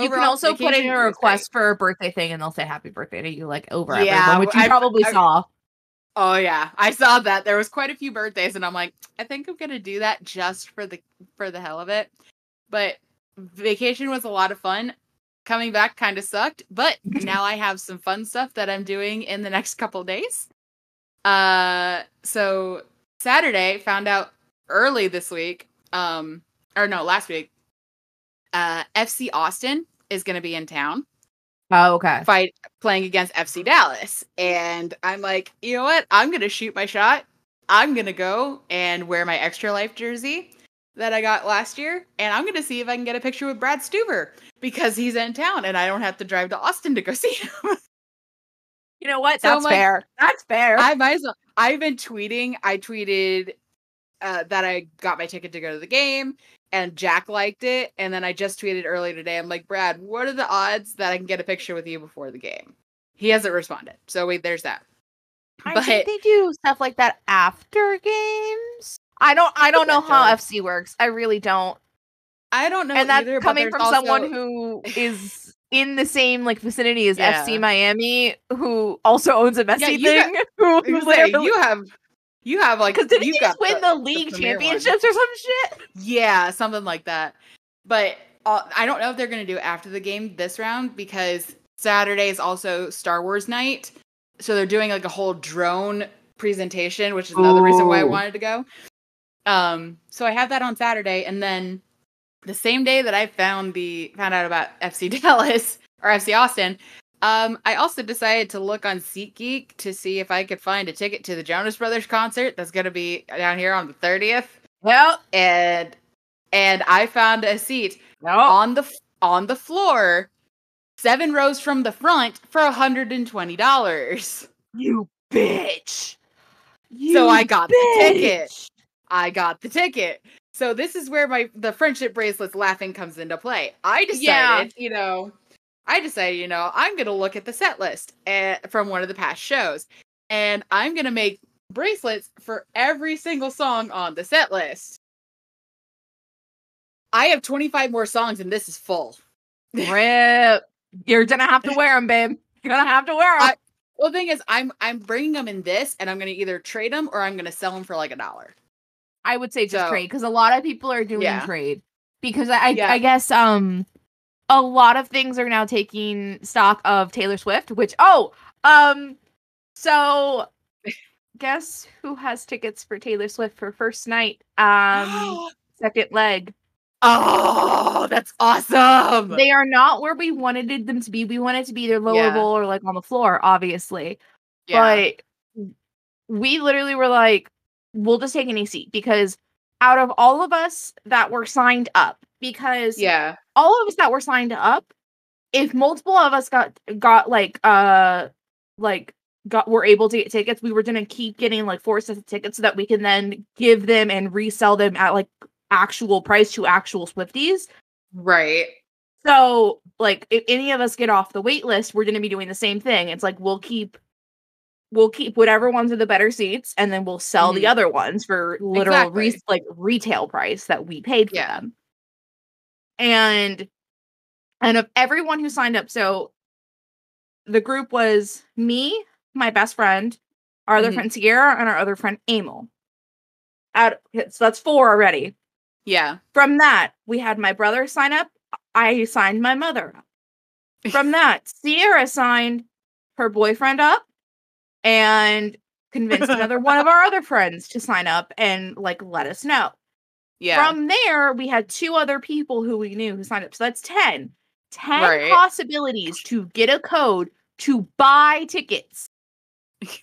You can also put in a request for a birthday thing and they'll say happy birthday to you like over Yeah, everyone, which you I've- probably I've- saw. Oh yeah, I saw that. There was quite a few birthdays, and I'm like, I think I'm gonna do that just for the for the hell of it. But vacation was a lot of fun. Coming back kind of sucked, but now I have some fun stuff that I'm doing in the next couple days. Uh, so Saturday found out early this week, um, or no, last week. Uh, FC Austin is gonna be in town Oh, okay. fight playing against FC Dallas. And I'm like, you know what? I'm gonna shoot my shot. I'm gonna go and wear my extra life jersey that I got last year, and I'm gonna see if I can get a picture with Brad Stuber because he's in town and I don't have to drive to Austin to go see him. You know what? So, That's like, fair. That's fair. I might as well. I've been tweeting. I tweeted uh, that I got my ticket to go to the game, and Jack liked it. And then I just tweeted earlier today. I'm like, Brad, what are the odds that I can get a picture with you before the game? He hasn't responded. So wait, there's that. I but- think they do stuff like that after games. I don't. I don't know how. FC works. I really don't. I don't know and that's either. coming from someone who is in the same like vicinity as Yeah. FC Miami, who also owns a you got- thing. who I was literally- you have you have like Because did you he just win the, league premier one. championships or some shit? Yeah, something like that. But uh, I don't know if they're going to do it after the game this round because Saturday is also Star Wars night. So they're doing like a whole drone presentation, which is another reason why I wanted to go. Um, so I have that on Saturday, and then the same day that I found the found out about FC Dallas or FC Austin, um, I also decided to look on SeatGeek to see if I could find a ticket to the Jonas Brothers concert that's going to be down here on the thirtieth Yep. and and I found a seat No. on the on the floor, seven rows from the front for hundred and twenty dollars. You bitch. So I You got the ticket. I got the ticket. So this is where my the friendship bracelets laughing comes into play. I decided, Yeah. you know, I decided, you know, I'm gonna look at the set list uh, from one of the past shows, and I'm gonna make bracelets for every single song on the set list. I have 25 more songs, and this is full. Rip. You're gonna have to wear them, babe. You're gonna have to wear them. I- Well, the thing is, I'm I'm bringing them in this, and I'm gonna either trade them or I'm gonna sell them for like a dollar. I would say just So- trade because a lot of people are doing Yeah. trade because I, I Yeah. I guess um a lot of things are now taking stock of Taylor Swift, which oh um so guess who has tickets for Taylor Swift for first night um second leg oh, that's awesome! they are not where we wanted them to be we wanted to be either lower Yeah. bowl or like on the floor obviously yeah. but we literally were like we'll just take any seat because out of all of us that were signed up because yeah, all of us that were signed up if multiple of us got got like uh like got were able to get tickets we were gonna keep getting like four sets of tickets so that we can then give them and resell them at like actual price to actual swifties right. so like if any of us get off the wait list we're gonna be doing the same thing it's like we'll keep we'll keep whatever ones are the better seats and then we'll sell the Mhm. other ones for literal re- like retail price that we paid for Yeah. them. And and of everyone who signed up, so the group was me, my best friend, our other Mhm. friend Sierra, and our other friend Emil. Out so that's four already. Yeah. From that, we had my brother sign up. I signed my mother up. From that, Sierra signed her boyfriend up and convinced another one of our other friends to sign up and like let us know. Yeah. From there, we had two other people who we knew who signed up. So that's 10. 10 Right. possibilities to get a code to buy tickets.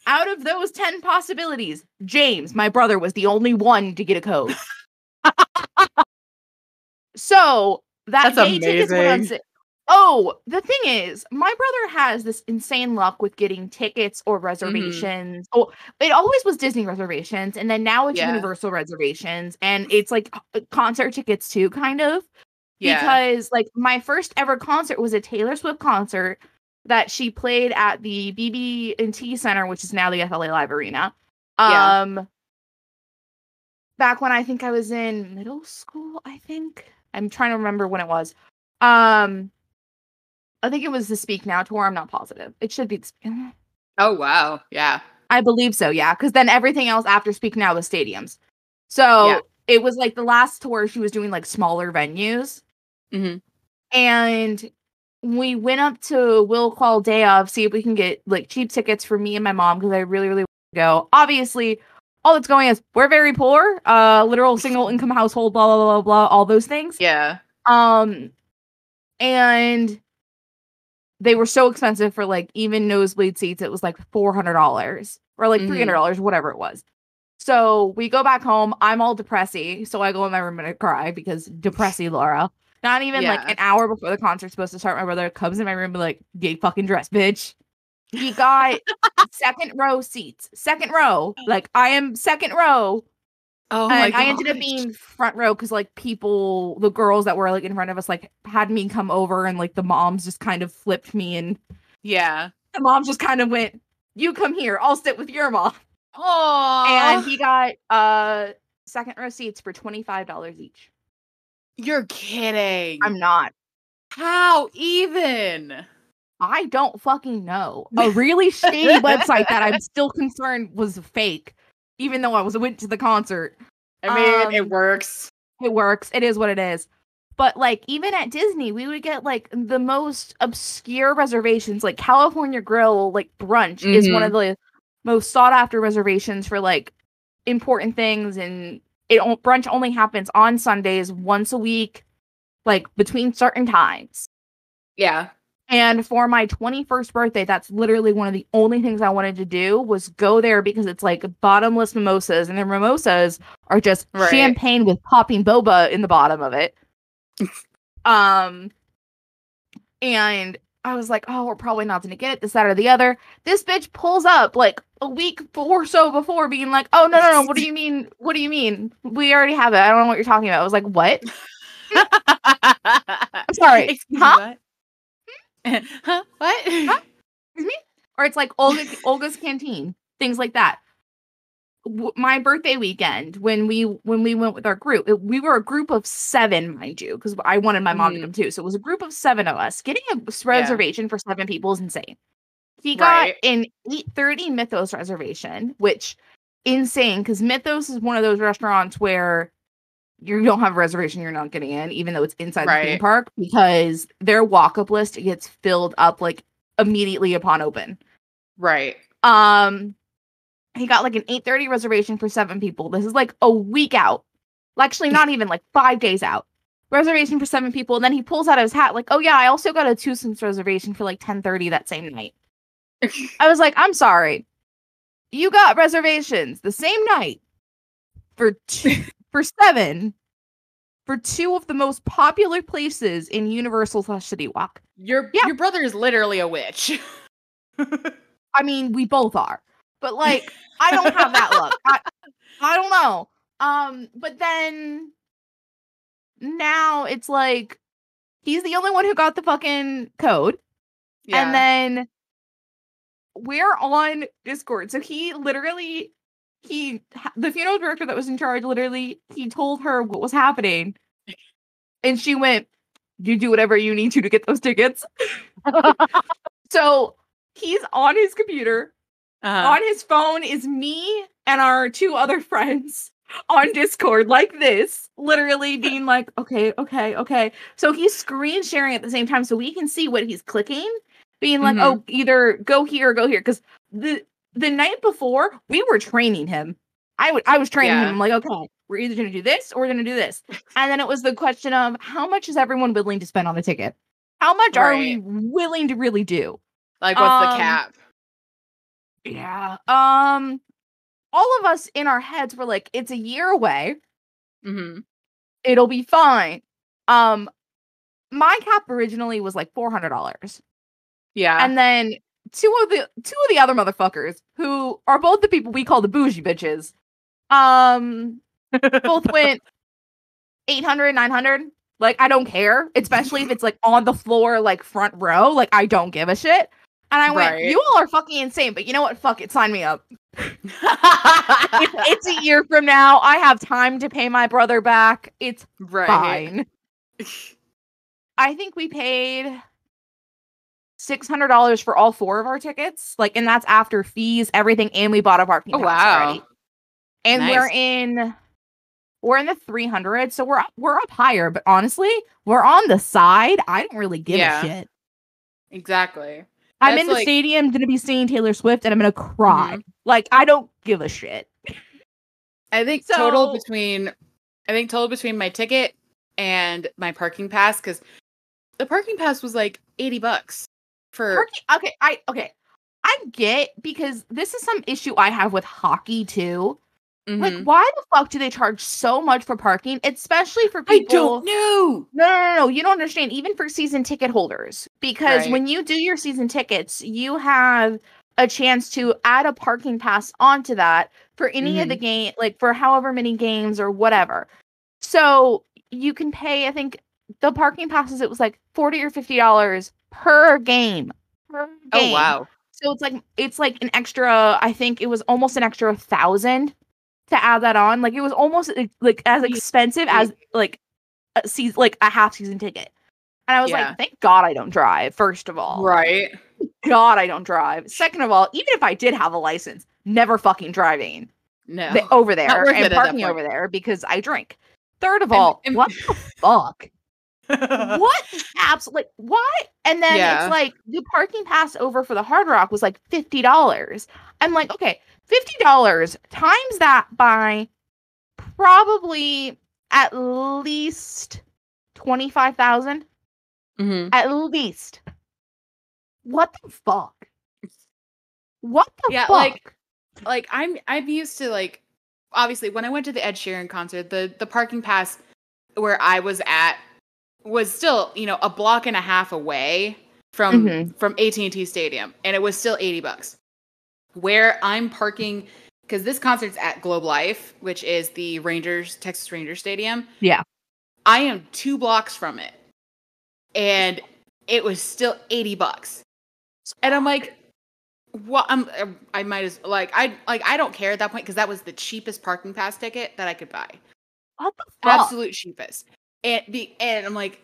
Out of those 10 possibilities, James, my brother, was the only one to get a code. so that That's day tickets went on amazing. Oh, the thing is, my brother has this insane luck with getting tickets or reservations. Oh, it always was Disney reservations, and then now it's Yeah. Universal reservations, and it's like uh, concert tickets too, kind of yeah. because like my first ever concert was a Taylor Swift concert that she played at the BB and T Center, which is now the FLA Live Arena. Yeah. Um back when I think I was in middle school, I think. I'm trying to remember when it was. Um I think it was the Speak Now tour, I'm not positive. It should be the Sp- oh wow. Yeah. I believe so, yeah, cuz then everything else after Speak Now was stadiums. So Yeah. it was like the last tour she was doing like smaller venues. Mhm. and we went up to Will Call Day of see if we can get like cheap tickets for me and my mom because I really really want to go. Obviously, all that's going is we're very poor, uh, literal single income household, blah blah blah blah blah, all those things. Yeah. Um, and they were so expensive for like even nosebleed seats. It was like four hundred dollars or like Mhm. three hundred dollars, whatever it was. So we go back home. I'm all depressy, so I go in my room and I cry because depressy Laura. Not even like an hour before the concert's supposed to start, my brother comes in my room and be like, "Get fucking dressed, bitch." He got second row seats, second row. Like I am second row, Oh and. I ended up being front row because like people, the girls that were like in front of us, like had me come over, and like the moms just kind of flipped me, and Yeah. the mom just kind of went, "You come here, I'll sit with your mom." Oh. And he got uh second row seats for twenty five dollars each. You're kidding. I'm not. How even? I don't fucking know. A really shady website that I'm still concerned was fake, even though I was went to the concert. I mean, it Um, works. It works. It is what it is. But like even at Disney, we would get like the most obscure reservations. Like California Grill, like brunch is one of the most sought after reservations for like important things, and it brunch only happens on Sundays once a week, like between certain times. Yeah. And for my 21st birthday, that's literally one of the only things I wanted to do was go there because it's like bottomless mimosas, and the mimosas are just Right. champagne with popping boba in the bottom of it. um, and I was like, oh, we're probably not gonna get it, this, that, or the other. This bitch pulls up like a week or so before, being like, oh no, no, no, what do you mean? What do you mean? We already have it. I don't know what you're talking about. I was like, what? I'm sorry, Excuse huh? me, what? huh? What? Huh? Excuse me? Or it's like Olga Oga's Cantina, things like that. W- my birthday weekend when we when we went with our group, it- we were a group of seven, mind you, because I wanted my mom to Mhm. come too. So it was a group of seven of us. Getting a reservation for seven people is insane. He got Right. an eight thirty Mythos reservation, which insane because Mythos is one of those restaurants where you don't have a reservation, you're not getting in, even though it's inside the theme park, because their walk up list gets filled up like immediately upon open. Right. Um, he got like an 8:30 reservation for seven people. This is like a week out. Well, Actually, not even like five days out. Reservation for seven people, and then he pulls out of his hat like, "Oh yeah, I also got a Toothsome reservation for like 10:30 that same night." I was like, "I'm sorry, you got reservations the same night for two, for seven for two of the most popular places in Universal slash City Walk." Your Yeah. your brother is literally a witch. I mean, we both are, but like, I don't have that luck. I, I don't know. Um, but then now it's like he's the only one who got the fucking code, yeah. and then we're on Discord. So he literally he the funeral director that was in charge literally he told her what was happening. And she went, You do whatever you need to to get those tickets. so he's on his computer. Uh-huh. On his phone is me and our two other friends on Discord like this, literally being like, okay, okay, okay. So he's screen sharing at the same time so we can see what he's clicking, being like, Mhm. oh, either go here or go here. Because the the night before we were training him. I would I was training Yeah. him. I'm like, okay, we're either gonna do this or we're gonna do this. And then it was the question of how much is everyone willing to spend on the ticket? How much are we willing to really do? like, what's um, the cap? Yeah. Um all of us in our heads were like, it's a year away. hmm It'll be fine. Um my cap originally was like four hundred dollars. Yeah. And then two of the two of the other motherfuckers who are both the people we call the bougie bitches, um, both went 800, 900. Like, I don't care, especially if it's like on the floor, like front row. Like, I don't give a shit. And I went, Right. you all are fucking insane, but you know what? Fuck it, sign me up. It's, it's a year from now. I have time to pay my brother back. It's right. fine. I think we paid six hundred dollars for all four of our tickets. Like, and that's after fees, everything, and we bought a parking Oh, pass wow. already. And we're in we're in the three hundred, so we're up, we're up higher. But honestly, we're on the side. I don't really give Yeah. a shit. Exactly. I'm That's in the like- stadium, gonna be seeing Taylor Swift, and I'm gonna cry. Mhm. Like, I don't give a shit. I think so, total between I think total between my ticket and my parking pass because the parking pass was like 80 bucks for Parking, okay, I okay. I get because this is some issue I have with hockey too. Like, Mhm. why the fuck do they charge so much for parking, especially for people? I don't know. No, no, no, no. You don't understand. Even for season ticket holders, because Right. when you do your season tickets, you have a chance to add a parking pass onto that for any of the game, like for however many games or whatever. So you can pay. I think the parking passes. It was like forty or fifty dollars per game. Per Oh wow. So it's like it's like an extra. I think it was almost an extra thousand to add that on. Like it was almost like, as expensive as like a season, like a half season ticket. And I was Yeah. like, thank God I don't drive. First of all, Right. God I don't drive. Second of all, even if I did have a license, never fucking driving No. over there and parking over there because I drink. Third of And- all, and- what the fuck? What? Absolutely what? And then Yeah. it's like the parking pass over for the hard rock was like $50 i'm like okay $50 times that by probably at least 25000 Mhm. at least. What the fuck? What the Yeah, fuck? like- Like I'm I'm used to like obviously when I went to the Ed Sheeran concert, the the parking pass where I was at was still, you know, a block and a half away from Mhm. from AT&T Stadium and it was still 80 bucks. Where I'm parking cuz this concert's at Globe Life, which is the Rangers Texas Rangers Stadium. Yeah. I am 2 blocks from it. And it was still 80 bucks. And I'm like what I'm I might as like I like I don't care at that point cuz that was the cheapest parking pass ticket that I could buy what the fuck absolute cheapest. And be and I'm like,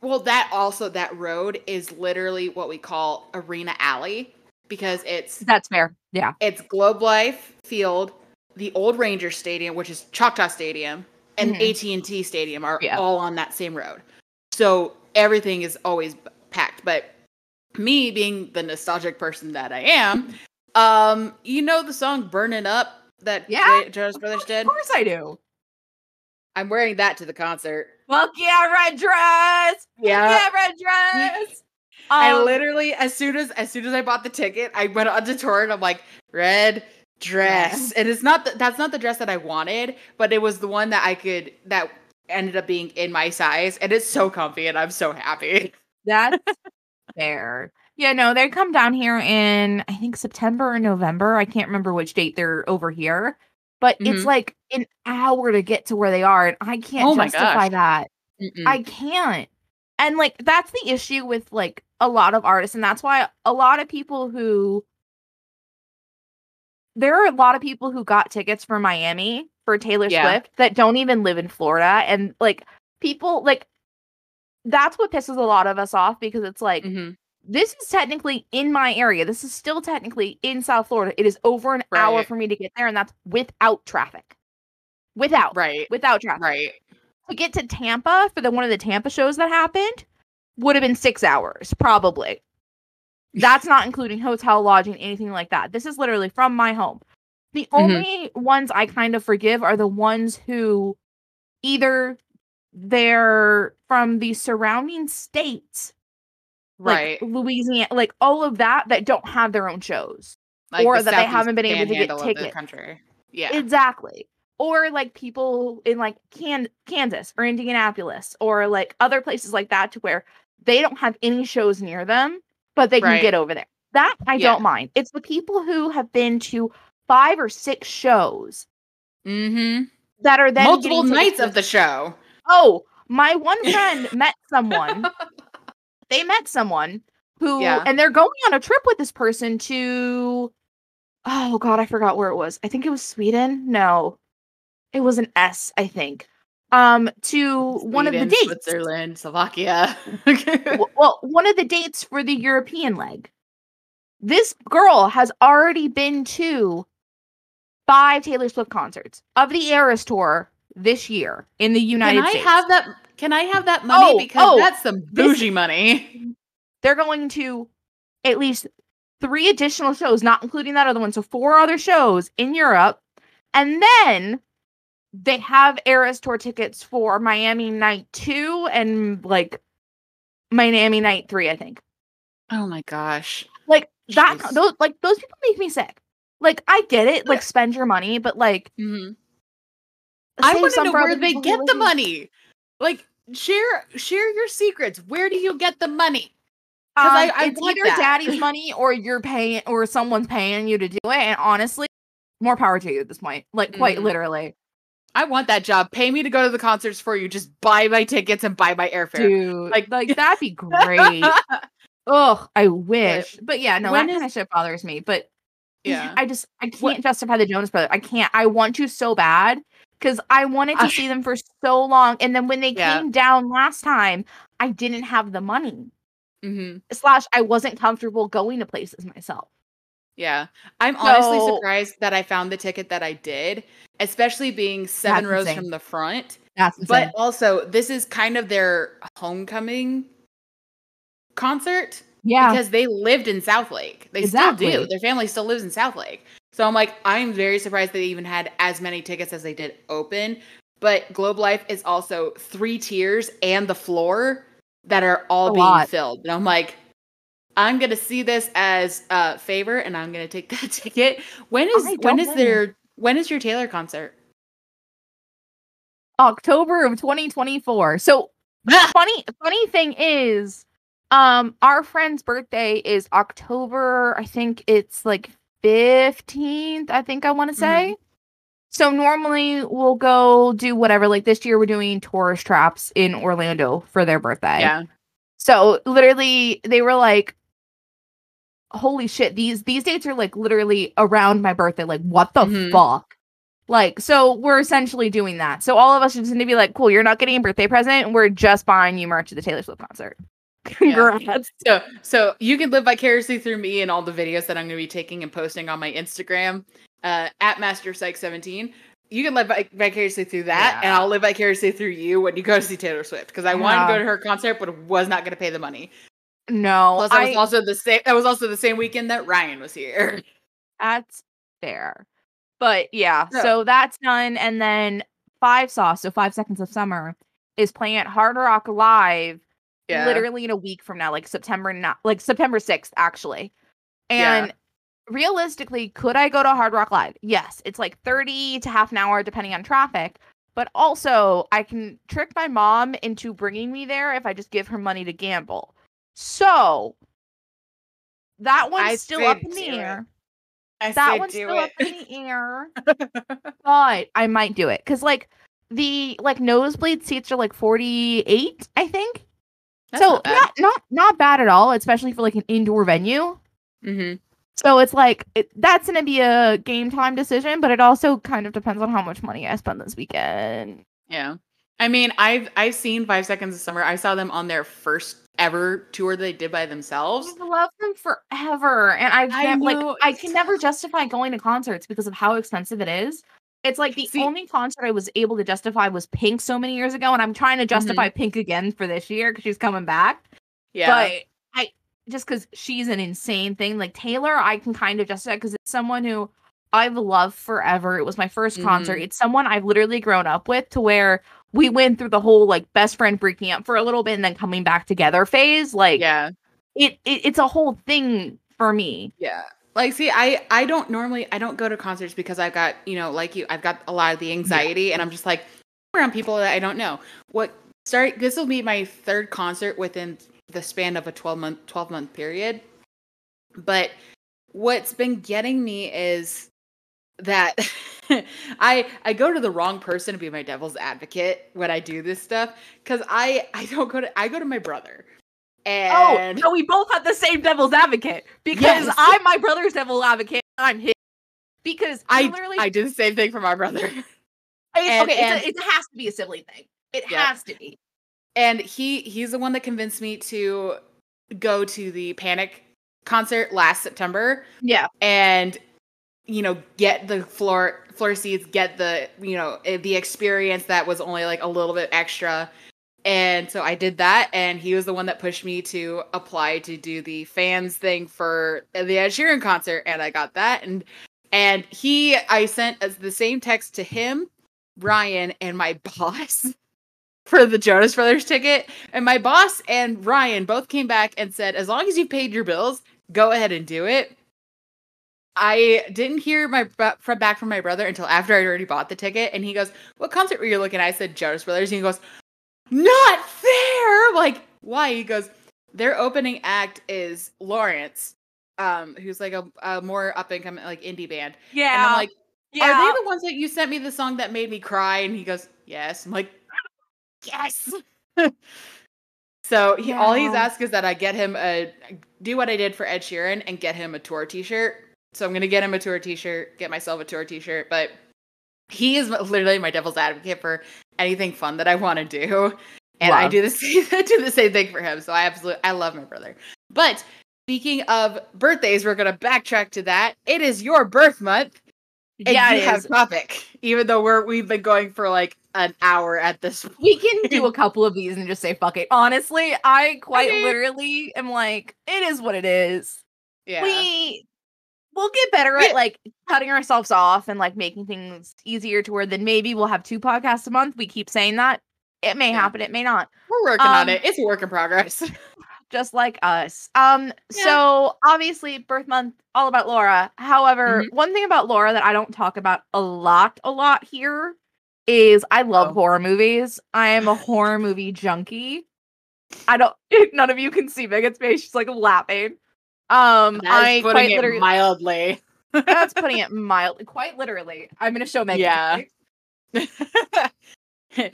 well, that also that road is literally what we call Arena Alley because it's that's fair yeah it's Globe Life Field, the old Ranger Stadium, which is Choctaw Stadium, and Mhm. AT&T Stadium are Yeah. all on that same road. So everything is always packed. But me being the nostalgic person that I am, um, you know the song "Burning Up" that Yeah. Jonas Brothers did. of course i do I'm wearing that to the concert. fuck yeah red dress Yeah. yeah red dress I Um, literally, as soon as as soon as I bought the ticket, I went on to tour and I'm like, red dress. And it's not the, that's not the dress that I wanted, but it was the one that I could that ended up being in my size, and it's so comfy, and I'm so happy. That's fair. Yeah, no, they come down here in I think September or November. I can't remember which date they're over here, but it's Mhm. like an hour to get to where they are, and I can't Oh justify that. Mm-mm. I can't. And like that's the issue with like a lot of artists, and that's why a lot of people who there are a lot of people who got tickets for Miami for Taylor Yeah. Swift that don't even live in Florida. And like people like that's what pisses a lot of us off because it's like Mhm. This is technically in my area. This is still technically in South Florida. It is over an hour for me to get there, and that's without traffic. Without Right. without traffic. Right. To get to Tampa for the one of the Tampa shows that happened would have been six hours, probably. That's not including hotel lodging, anything like that. This is literally from my home. The Mhm. only ones I kind of forgive are the ones who either they're from the surrounding states, Right. like Louisiana, like all of that, that don't have their own shows. Like or the that they haven't been able to get tickets. country. Yeah. Exactly. Or like people in like Can- Kansas or Indianapolis or like other places like that to where they don't have any shows near them, but they can Right. get over there. That I Yeah. don't mind. It's the people who have been to five or six shows mm-hmm. that are then Multiple nights of the show. Oh, my one friend met someone. They met someone who Yeah. and they're going on a trip with this person to Oh god, I forgot where it was. I think it was Sweden. No. It was an S, I think. Um to one of the dates. Switzerland, Slovakia. Well, one of the dates for the European leg. This girl has already been to five Taylor Swift concerts of the Eras tour this year in the United States. Can I States. have that? Can I have that money? Oh, because oh, that's some this- bougie money. they're going to at least three additional shows, not including that other one. So four other shows in Europe. And then they have Eras tour tickets for Miami night two and like Miami night three, I think. Oh my gosh. Like that those like those people make me sick. Like I get it, like spend your money, but like Mhm. I want to know where they get the money. Like share share your secrets. Where do you get the money? 'Cause Um, I- I it's either that. daddy's money or you're paying or someone's paying you to do it. And honestly, more power to you at this point. Like quite Mhm. literally. I want that job. Pay me to go to the concerts for you. Just buy my tickets and buy my airfare. Dude, Like- like that'd be great. Ugh, I wish. But yeah, no, that kind of shit bothers me. But yeah. I just I can't What- justify the Jonas Brothers. I can't. I want to so bad because I wanted to see them for so long, and then when they Yeah. came down last time, I didn't have the money. hmm Slash, I wasn't comfortable going to places myself. Yeah. I'm honestly surprised that I found the ticket that I did, especially being seven rows insane. from the front. That's But also, this is kind of their homecoming concert yeah, because they lived in Southlake. They still do. Their family still lives in Southlake. So I'm like, I'm very surprised they even had as many tickets as they did open. But Globe Life is also three tiers and the floor that are all A being lot. filled. And I'm like, I'm gonna see this as a favor, and I'm gonna take that ticket. When is when is when don't is blame you. their when is your Taylor concert? October of 2024. So funny funny thing is um our friend's birthday is october i think it's like 15th i think i want to say so normally we'll go do whatever like this year we're doing tourist traps in orlando for their birthday. Yeah. so literally they were like holy shit these these dates are like literally around my birthday like what the Mhm. fuck? Like so we're essentially doing that. So all of us are just going to be like cool you're not getting a birthday present we're just buying you merch at the taylor swift concert congrats So so you can live vicariously through me and all the videos that I'm gonna be taking and posting on my Instagram uh, at Master Psych 17. You can live vicariously through that, and I'll live vicariously through you when you go to see Taylor Swift because I wanted to go to her concert, but was not going to pay the money. no Plus, that I, was also the same. That was also the same weekend that Ryan was here. that's fair but yeah Yeah. so that's done and then five sauce so five seconds of summer is playing at hard rock live Yeah, literally in a week from now, like September not like September 6th, actually. Yeah. And realistically, could I go to Hard Rock Live? Yes. It's like 30 to half an hour depending on traffic. But also I can trick my mom into bringing me there if I just give her money to gamble. So that one's I still up in the air. I That one's still up in the air. but I might do it. Cause like the like nosebleed seats are like 48, I think That's so not bad. not, not not bad at all, especially for like an indoor venue. Mhm. So it's like it, that's going to be a game time decision, but it also kind of depends on how much money I spend this weekend. Yeah. I mean, I've I've seen Five Seconds of Summer. I saw them on their first ever tour they did by themselves. I've loved them forever, and I've I nev- like I can never justify going to concerts because of how expensive it is. It's like the See- only concert I was able to justify was Pink so many years ago, and I'm trying to justify Pink again for this year because she's coming back. Yeah. But I just because she's an insane thing. Like Taylor, I can kind of justify because it's someone who I've loved forever. It was my 1st concert. Mhm. It's someone I've literally grown up with to where we went through the whole like best friend breaking up for a little bit and then coming back together phase. Like yeah. it, it it's a whole thing for me. Yeah. Like see, I I don't normally I don't go to concerts because I've got, you know, like you, I've got a lot of the anxiety and I'm just like around people that I don't know. What start this will be my third concert within the span of a 12 month 12 month period. But what's been getting me is that I I go to the wrong person to be my devil's advocate when I do this stuff cuz I I don't go to I go to my brother. And oh, so we both have the same devil's advocate because Yes. I'm my brother's devil advocate. I'm his because I literally I do the same thing for my brother. it's, and- okay. and- it's a, it has to be a sibling thing. It Yeah. has to be. and he he's the one that convinced me to go to the Panic concert last September Yeah. and you know get the floor floor seats, get the you know eh, the experience that was only like a little bit extra. And so I did that, and he was the one that pushed me to apply to do the fans thing for the Ed Sheeran concert, and I got that. And and he, I sent as the same text to him, Ryan, and my boss for the Jonas Brothers ticket. And my boss and Ryan both came back and said, as long as you paid your bills, go ahead and do it. I didn't hear my from back from my brother until after I'd already bought the ticket, and he goes, "What concert were you looking at?" I said Jonas Brothers, and he goes, "Not fair!" Like, why? He goes, "Their opening act is Lawrence, um, who's like a, a more up and coming like indie band." Yeah. And I'm like, yeah. "Are they the ones that you sent me the song that made me cry?" And he goes, "Yes." I'm like, "Yes." so he, all he's Yeah. asked is that I get him a do what I did for Ed Sheeran and get him a tour T-shirt. So I'm gonna get him a tour T-shirt, get myself a tour T-shirt. But he is literally my devil's advocate for anything fun that I want to do, and I do the same do the same thing for him. So I absolutely I love my brother. But speaking of birthdays, we're gonna backtrack to that. It is your birth month, and yeah, you it have is. topic. Even though we're we've been going for like an hour at this point. We can do a couple of these and just say fuck it. Honestly, I quite mean- literally am like, it is what it is. Yeah. We we'll get better at like cutting ourselves off and like making things easier to where then maybe we'll have two podcasts a month. We keep saying that. It may Yeah. happen, it may not. We're working on Um, it. It's a work in progress. Just like us. Um, Yeah. so obviously birth month, all about Laura. However, Mm-hmm. one thing about Laura that I don't talk about a lot, a lot here is I love Oh. horror movies. I am a horror movie junkie. I don't none of you can see Megan's face. She's like laughing. Um I putting quite it literally mildly. that's putting it mildly quite literally. I'm gonna show Megan. Yeah.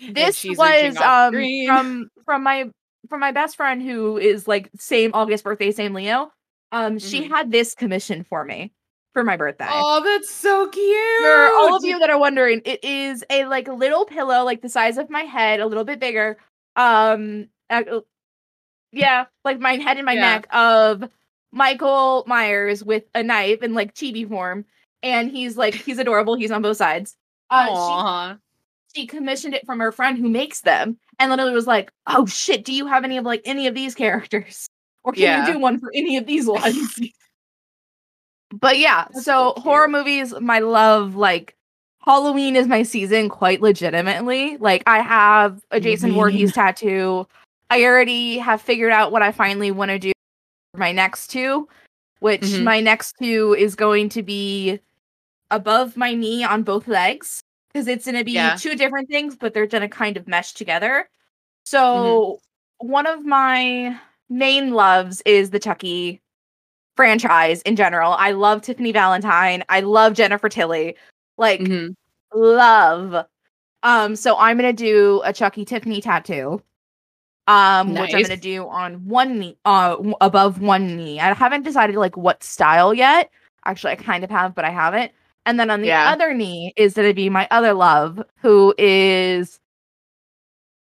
This was um from from my from my best friend who is like same August birthday, same Leo. Um, she Mhm. had this commission for me for my birthday. Oh, that's so cute. For all of you that are wondering, it is a like little pillow, like the size of my head, a little bit bigger. Um, uh, yeah, like my head and my Yeah. neck of Michael Myers with a knife in like chibi form, and he's like he's adorable. He's on both sides. Uh, she she commissioned it from her friend who makes them and literally was like oh shit do you have any of like any of these characters? Or can Yeah. you do one for any of these ones? But yeah That's so so horror movies my love like halloween is my season quite legitimately. Like i have a jason Voorhees tattoo. I already have figured out what i finally want to do my next two which Mhm. my next two is going to be above my knee on both legs because it's going to be Yeah. two different things, but they're going to kind of mesh together. So, one of my main loves is the Chucky franchise in general. I love Tiffany Valentine. I love Jennifer Tilly. Like, Mhm. love. Um, so I'm gonna do a Chucky Tiffany tattoo. Um, which I'm gonna do on one knee, uh, above one knee. I haven't decided like what style yet. Actually, I kind of have, but I haven't. And then on the Yeah. other knee is gonna be my other love, who is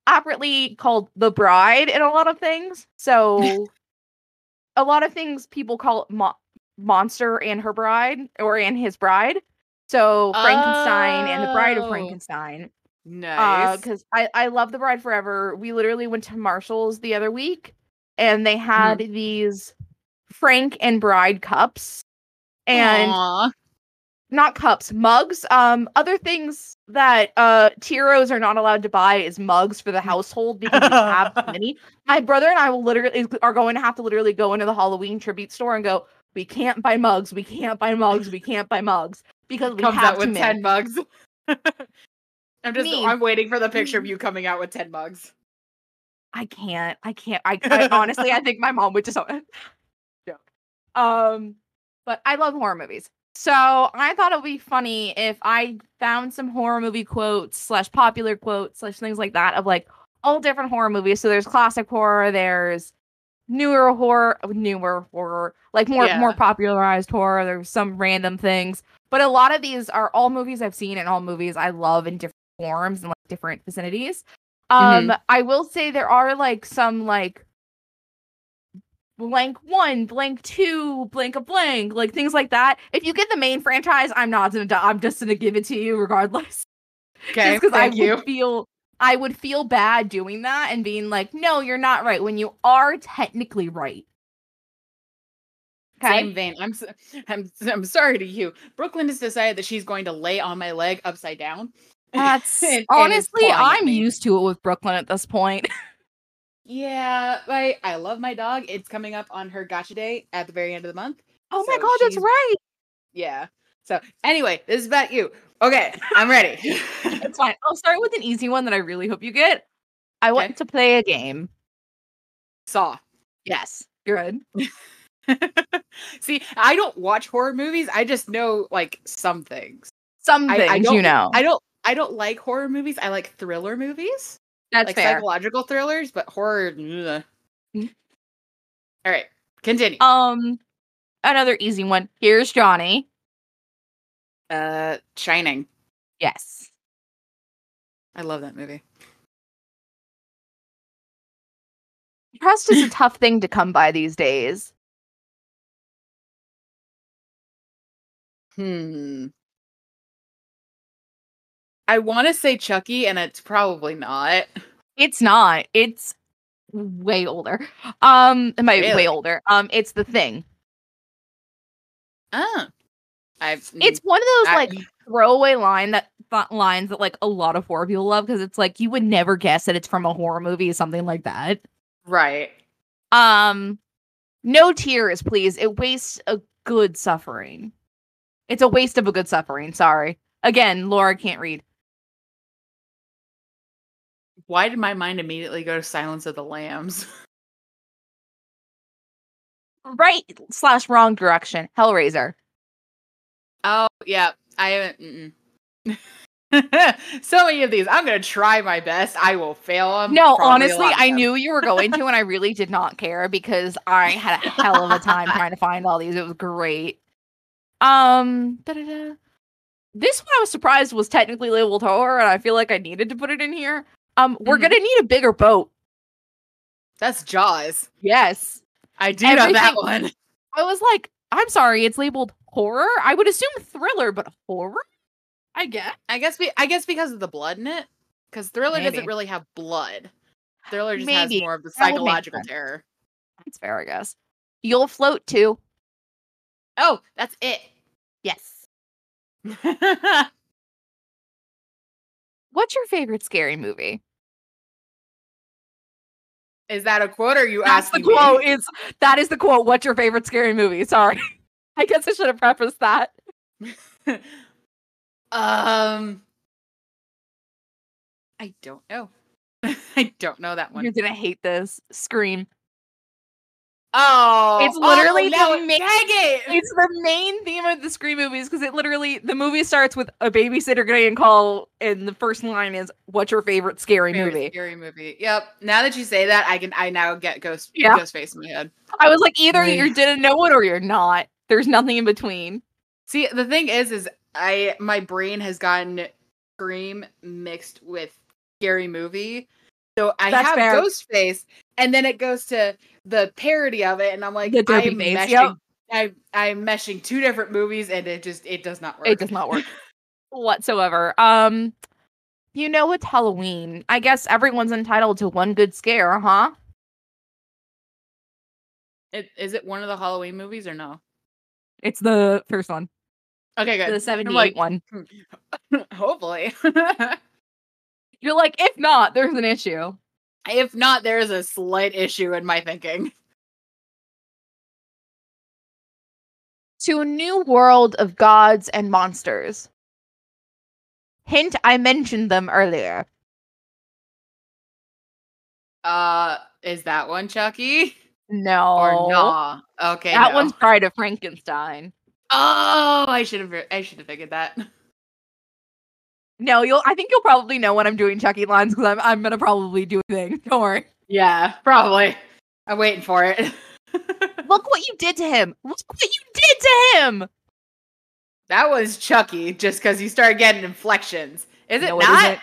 aptly called the bride in a lot of things. So, a lot of things people call it mo- monster and her bride, or and his bride. So Frankenstein and the Bride of Oh. Frankenstein Nice. because I I love the Bride Forever. We literally went to Marshalls the other week, and they had Mm-hmm. these Frank and Bride cups, and Aw. not cups, mugs. Um, other things that uh Tiros are not allowed to buy is mugs for the household because we have too many. My brother and I will literally are going to have to literally go into the Halloween tribute store and go. We can't buy mugs. We can't buy mugs. We can't buy mugs because we comes have out too with many. 10 mugs. I'm just Me. I'm waiting for the picture of you coming out with 10 mugs. I can't. I can't. I, I honestly, I think my mom would just joke. Um, but I love horror movies, so I thought it would be funny if I found some horror movie quotes slash popular quotes slash things like that of like all different horror movies. So there's classic horror, there's newer horror, newer horror, like more Yeah. more popularized horror. There's some random things, but a lot of these are all movies I've seen and all movies I love in different forms and like different vicinities. Um, I will say there are like some like blank one, blank two, blank a blank, like things like that. If you get the main franchise, I'm not gonna. I'm just gonna give it to you regardless. Okay, because I you. would feel I would feel bad doing that and being like, no, you're not right when you are technically right. Okay. Same vein. I'm, I'm I'm sorry to you. Brooklyn has decided that she's going to lay on my leg upside down. That's and- and honestly, at I'm used to it with Brooklyn at this point. Yeah, I I love my dog. It's coming up on her gotcha day at the very end of the month. oh my god, that's right. Yeah. So anyway, this is about you. Okay, I'm ready. It's fine. I'll start with an easy one that I really hope you get. I Okay. want to play a game. Saw. Yes. Good. See, I don't watch horror movies. I just know like some things. Some I- I things, don't- you know. I don't I don't like horror movies. I like thriller movies. that's like fair. psychological thrillers, but horror. ugh. Mm. All right, continue. Um, another easy one. Here's Johnny. Uh, Shining. Yes. I love that movie. Trust is a tough thing to come by these days. Hmm. I want to say Chucky, and it's probably not. It's not. It's way older. Um, it might be way older. Um, it's the thing. Ah, I've. It's one of those I- like throwaway line that th- lines that like a lot of horror people love because it's like you would never guess that it's from a horror movie or something like that. right. Um, no tears, please. It wastes a good suffering. It's a waste of a good suffering. Sorry. Again, Laura can't read. Why did my mind immediately go to Silence of the Lambs? Right slash wrong direction. Hellraiser. Oh yeah, I haven't. so many of these. I'm gonna try my best. I will fail them. No, honestly, I knew you were going to, and I really did not care because I had a hell of a time trying to find all these. It was great. Um, da-da-da. this one I was surprised was technically labeled horror, and I feel like I needed to put it in here. Um, we're Mhm. gonna need a bigger boat. That's Jaws. Yes, I do know that one. I was like, I'm sorry, it's labeled horror. I would assume thriller, but horror. I guess. I guess. Be, I guess because of the blood in it. Because Thriller Maybe. doesn't really have blood. Thriller just Maybe. has more of the That would make psychological terror. That's fair, I guess. You'll float too. Oh, that's it. Yes. What's your favorite scary movie? Is that a quote? Or are you That's the asking me? quote. Is that is the quote? What's your favorite scary movie? Sorry, I guess I should have prefaced that. um, I don't know. I don't know that one. You're gonna hate this. Scream. Oh, It's oh, literally oh, the main- it. It's the main theme of the Scream movies because it literally the movie starts with a babysitter getting a call, and the first line is, "What's your favorite scary Favorite movie?" Scary movie. Yep. Now that you say that, I can. I now get ghost. Yeah. Ghost face in my head. I was like, either you didn't know it or you're not. There's nothing in between. See, the thing is, is I my brain has gotten Scream mixed with scary movie. So I That's have fair. Ghostface, and then it goes to the parody of it, and I'm like, I'm meshing. yep. I I'm meshing two different movies, and it just it does not work. It does not work whatsoever. Um, you know it's Halloween. I guess everyone's entitled to one good scare, huh? It, is it one of the Halloween movies or no? It's the first one, Okay, good. the 78 like- one. Hopefully. You're like, if not, there's an issue. If not, there is a slight issue in my thinking. To a new world of gods and monsters. Hint, I mentioned them earlier. Uh, is that one Chucky No. or nah? Okay, That no. one's Bride of Frankenstein. Oh, I should have. I should have figured that. No, you'll. I think you'll probably know when I'm doing Chucky lines because I'm. I'm gonna probably do a thing. Don't worry. Yeah, probably. I'm waiting for it. Look what you did to him. Look what you did to him. that was Chucky, just because you started getting inflections. Is it No, not? isn't.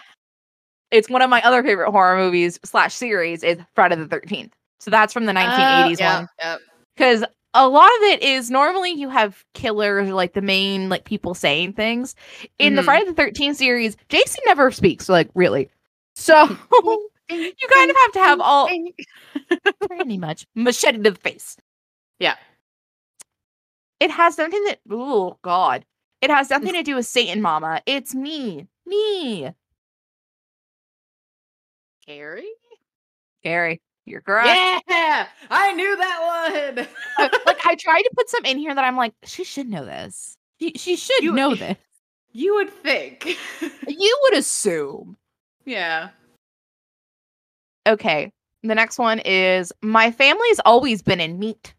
It's one of my other favorite horror movies slash series. Is Friday the Thirteenth. So that's from the 1980s Uh, yeah, one. Yep. because a lot of it is normally you have killers or like the main like people saying things. In the Mhm. friday the 13th series jason never speaks like really. So you kind of have to have all pretty much machete to the face. Yeah. it has something that oh god. It has nothing to do with satan mama. It's me. Me. Carrie? gary you're correct Yeah, I knew that one. Uh, like i tried to put some in here that i'm like she should know this she, she should You- know this you would think. you would assume yeah. Okay. The next one is my family's always been in meat.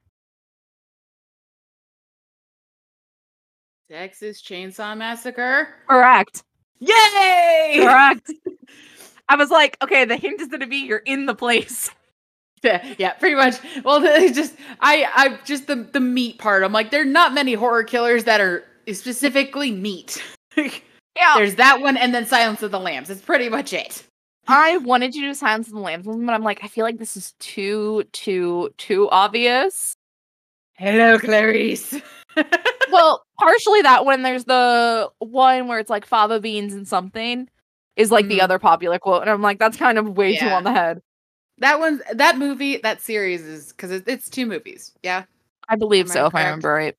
Texas Chainsaw Massacre. Correct. Yay! Correct. I was like, okay, the hint is gonna be you're in the place. Yeah, yeah, pretty much. Well, just I, I just the the meat part. I'm like, there are not many horror killers that are specifically meat. Yeah. There's that one, and then Silence of the Lambs. It's pretty much it. I wanted to do Silence of the Lambs but I'm like, I feel like this is too, too, too obvious. Hello, Clarice. well, partially that one. There's the one where it's like fava beans and something is like the Mhm. other popular quote, and I'm like, that's kind of way too on the head. That one, that movie, that series is because it, it's two movies. Yeah, I believe Am I so, if I remember right.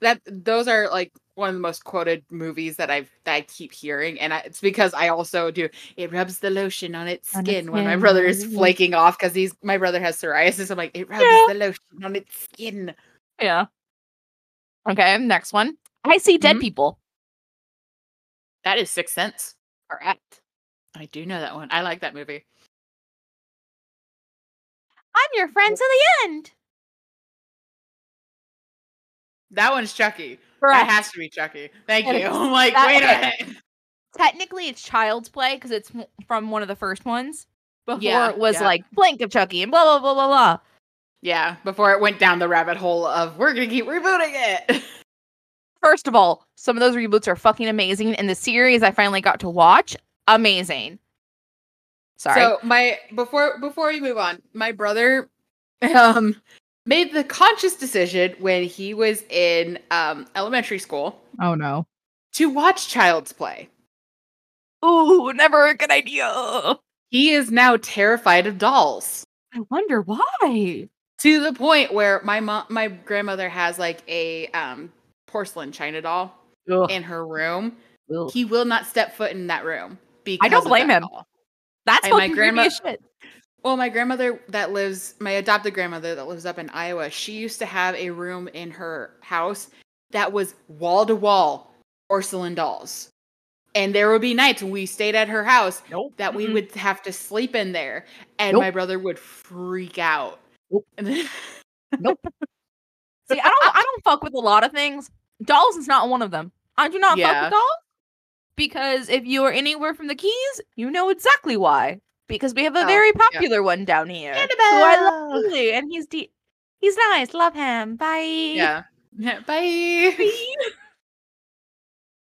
that those are like one of the most quoted movies that I've that I keep hearing, and I, it's because I also do. It rubs the lotion on its On its skin when my brother is flaking off because he's my brother has psoriasis. I'm like, it rubs Yeah. the lotion on its skin. Yeah. Okay, next one. I see dead Mhm. people. That is Sixth Sense. Correct. I do know that one. I like that movie. I'm your friend to the end. That one's Chucky. Correct. That has to be Chucky. Thank That you. I'm like, wait a minute. Technically, it's Child's Play because it's from one of the first ones. Before Yeah, it was yeah. like Blank of Chucky and blah blah blah blah blah. Yeah, before it went down the rabbit hole of we're gonna keep rebooting it. First of all, some of those reboots are fucking amazing, and the series I finally got to watch, amazing. Sorry. So my before before we move on, my brother um made the conscious decision when he was in um elementary school oh no. to watch Child's Play. Oh, never a good idea. He is now terrified of dolls. I wonder why. To the point where my mom my grandmother has like a um porcelain china doll Ugh. in her room. Ugh. He will not step foot in that room because I don't blame him. doll. That's and my fucking grandma- creepy as shit. Well, my grandmother that lives, my adopted grandmother that lives up in Iowa, she used to have a room in her house that was wall to wall porcelain dolls. And there would be nights when we stayed at her house Nope. that we Mm-mm. would have to sleep in there, and Nope. my brother would freak out. Nope. Then Nope. See, I don't I don't fuck with a lot of things. Dolls is not one of them. I do not fuck with dolls because if you are anywhere from the Keys, you know exactly why. Because we have a Oh, very yeah. popular one down here. Who I love and he's de- he's nice. Love him. Bye. Yeah. Yeah. Bye.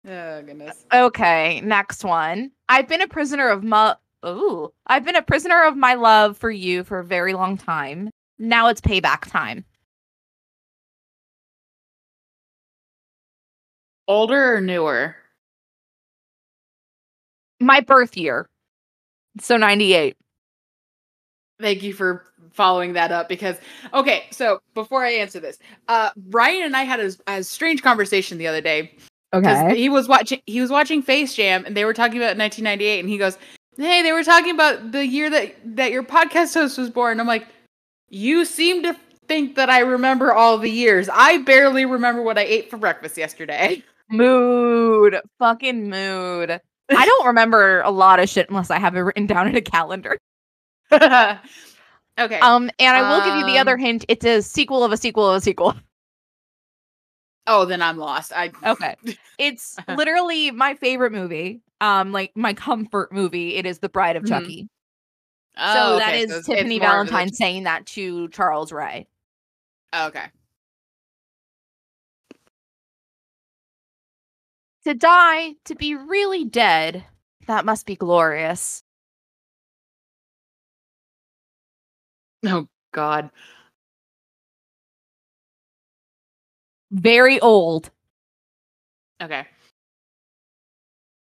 oh goodness. Uh, okay, next one. I've been a prisoner of my Ooh, I've been a prisoner of my love for you for a very long time. Now it's payback time. Older or newer? My birth year. So 98. Thank you for following that up because okay, so before I answer this, uh Ryan and I had a, a strange conversation the other day Okay. he was watching he was watching Face Jam and they were talking about 1998 and he goes, "Hey, they were talking about the year that that your podcast host was born." I'm like, "You seem to think that I remember all the years. I barely remember what I ate for breakfast yesterday." Mood. Fucking mood. I don't remember a lot of shit unless I have it written down in a calendar. okay. Um, and I will give you the other Um, hint. It's a sequel of a sequel of a sequel. oh, then I'm lost. I Okay. It's literally my favorite movie. Um, like my comfort movie. It is The Bride of Mhm. Chucky. Oh, so okay, is it's- it's Tiffany Valentine saying that to Charles Ray. Okay. To die, to be really dead, that must be glorious. Oh God. Very old. Okay.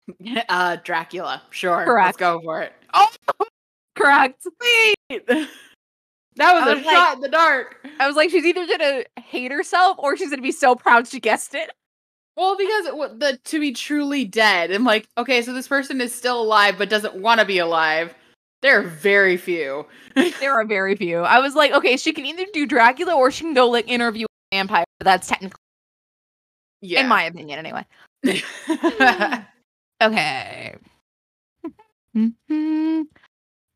Uh, Dracula. Sure. Correct. Let's go for it. Oh, Correct. wait. That was, I a was like- shot in the dark. I was like, she's either gonna hate herself or she's gonna be so proud she guessed it. Well, because it, the to be truly dead. I'm like, okay, so this person is still alive but doesn't want to be alive. There are very few. There are very few. I was like, okay, she can either do Dracula or she can go like interview a vampire. That's technically, Yeah. in my opinion, anyway. Okay.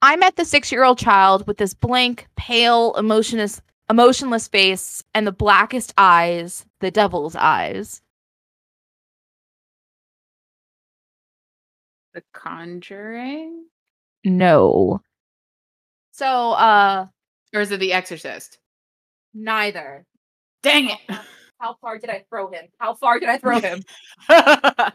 I met the six-year-old child with this blank, pale, emotionless, emotionless face and the blackest eyes, the devil's eyes. The Conjuring, No. So, uh, or is it The Exorcist? neither. Dang it! How far did I throw him? How far did I throw him?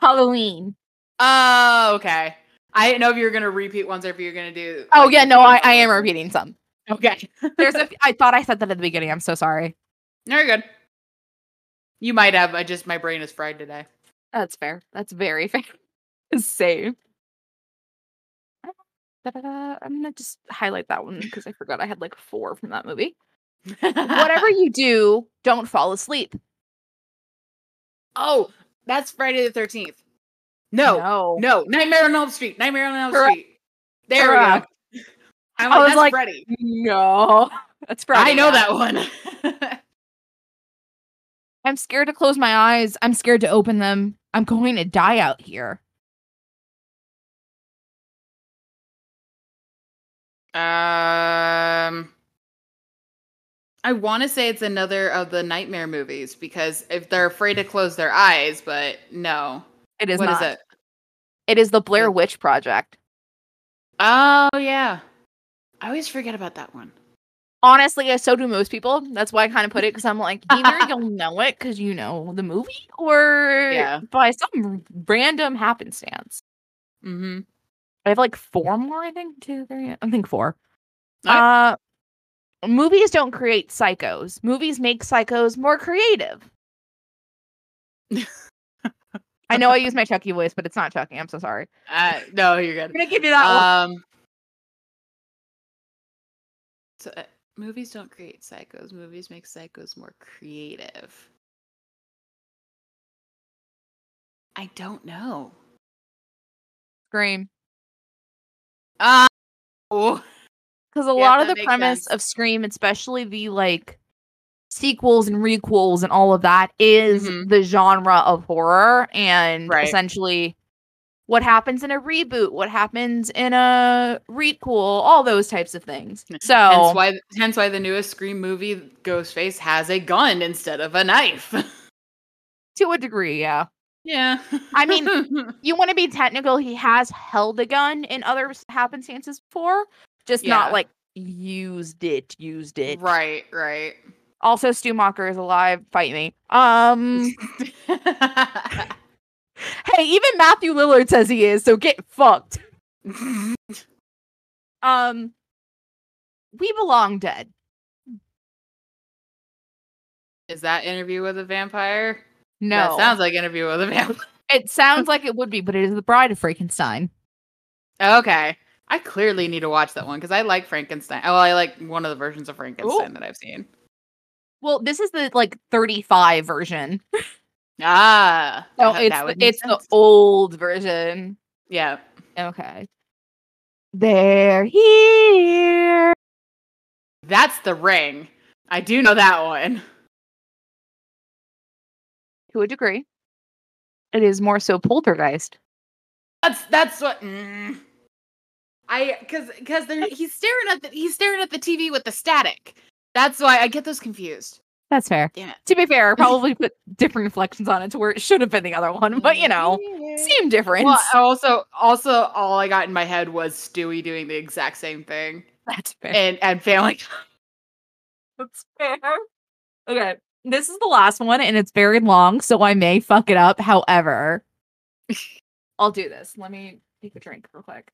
Halloween. oh, okay. I didn't know if you were gonna repeat ones or if you were gonna do. Oh like, yeah, no, I, I am repeating some. Okay. There's a. f- I thought I said that at the beginning. I'm so sorry. Very good. You might have. I just my brain is fried today. That's fair. That's very fair. Same. Da-da-da. I'm gonna just highlight that one because I forgot I had like four from that movie. Whatever you do, don't fall asleep. Oh, that's Friday the Thirteenth. No, no. no, Nightmare on Elm Street. Nightmare on Elm Correct. Street. There Correct. we go. I'm I was that's like, Freddy. No, that's Friday. I know yeah. that one. I'm scared to close my eyes. I'm scared to open them. I'm going to die out here. Um, I want to say it's another of the Nightmare movies because if they're afraid to close their eyes, but no, It is What is not. it? It is the Blair Witch Project. Oh yeah, I always forget about that one. Honestly, I so do most people. That's why I kind of put it because I'm like, either you'll know it because you know the movie, or Yeah. by some random happenstance. Mm-hmm. I have like four more, I think. Two, three, I think four. Alright. Uh, movies don't create psychos. Movies make psychos more creative. I know I use my Chucky voice, but it's not Chucky. I'm so sorry. Uh, no, you're I'm good. gonna give you that one. Um, so uh, movies don't create psychos. Movies make psychos more creative. I don't know. Scream. Oh, Because a Yep, lot of the premise sense. of Scream, especially the like sequels and requels and all of that, is Mhm. the genre of horror and Right. essentially what happens in a reboot, what happens in a requel, all those types of things. So hence why hence why the newest Scream movie, Ghostface, has a gun instead of a knife. to a degree, yeah. Yeah. I mean, You want to be technical, he has held a gun in other happenstances before, just Yeah. not like used it, used it. right, right. Also, Stu Macher is alive. Fight me. Um. hey, even Matthew Lillard says he is. So get fucked. Um. We belong dead. Is that interview with a vampire? No, That sounds like interview with a vampire. it sounds like it would be, but it is the Bride of Frankenstein. Okay. I clearly need to watch that one because I like Frankenstein. Oh, I like one of the versions of Frankenstein that I've seen. Well, this is the like 35 version. Ah. No, it's the, it's the old version. Yeah. Okay. They're here. That's the ring. I do know that one. To a degree. It is more so poltergeist. That's that's what mm. I cuz cuz he's staring at the he's staring at the TV with the static. That's why I get those confused. That's fair. Damn it. To be fair, I probably put different reflections on it to where it should have been the other one, but you know, same difference. Well, also also all I got in my head was Stewie doing the exact same thing That's fair. and and failing. That's fair. Okay. This is the last one and it's very long, so I may fuck it up. However, I'll do this. Let me take a drink real quick.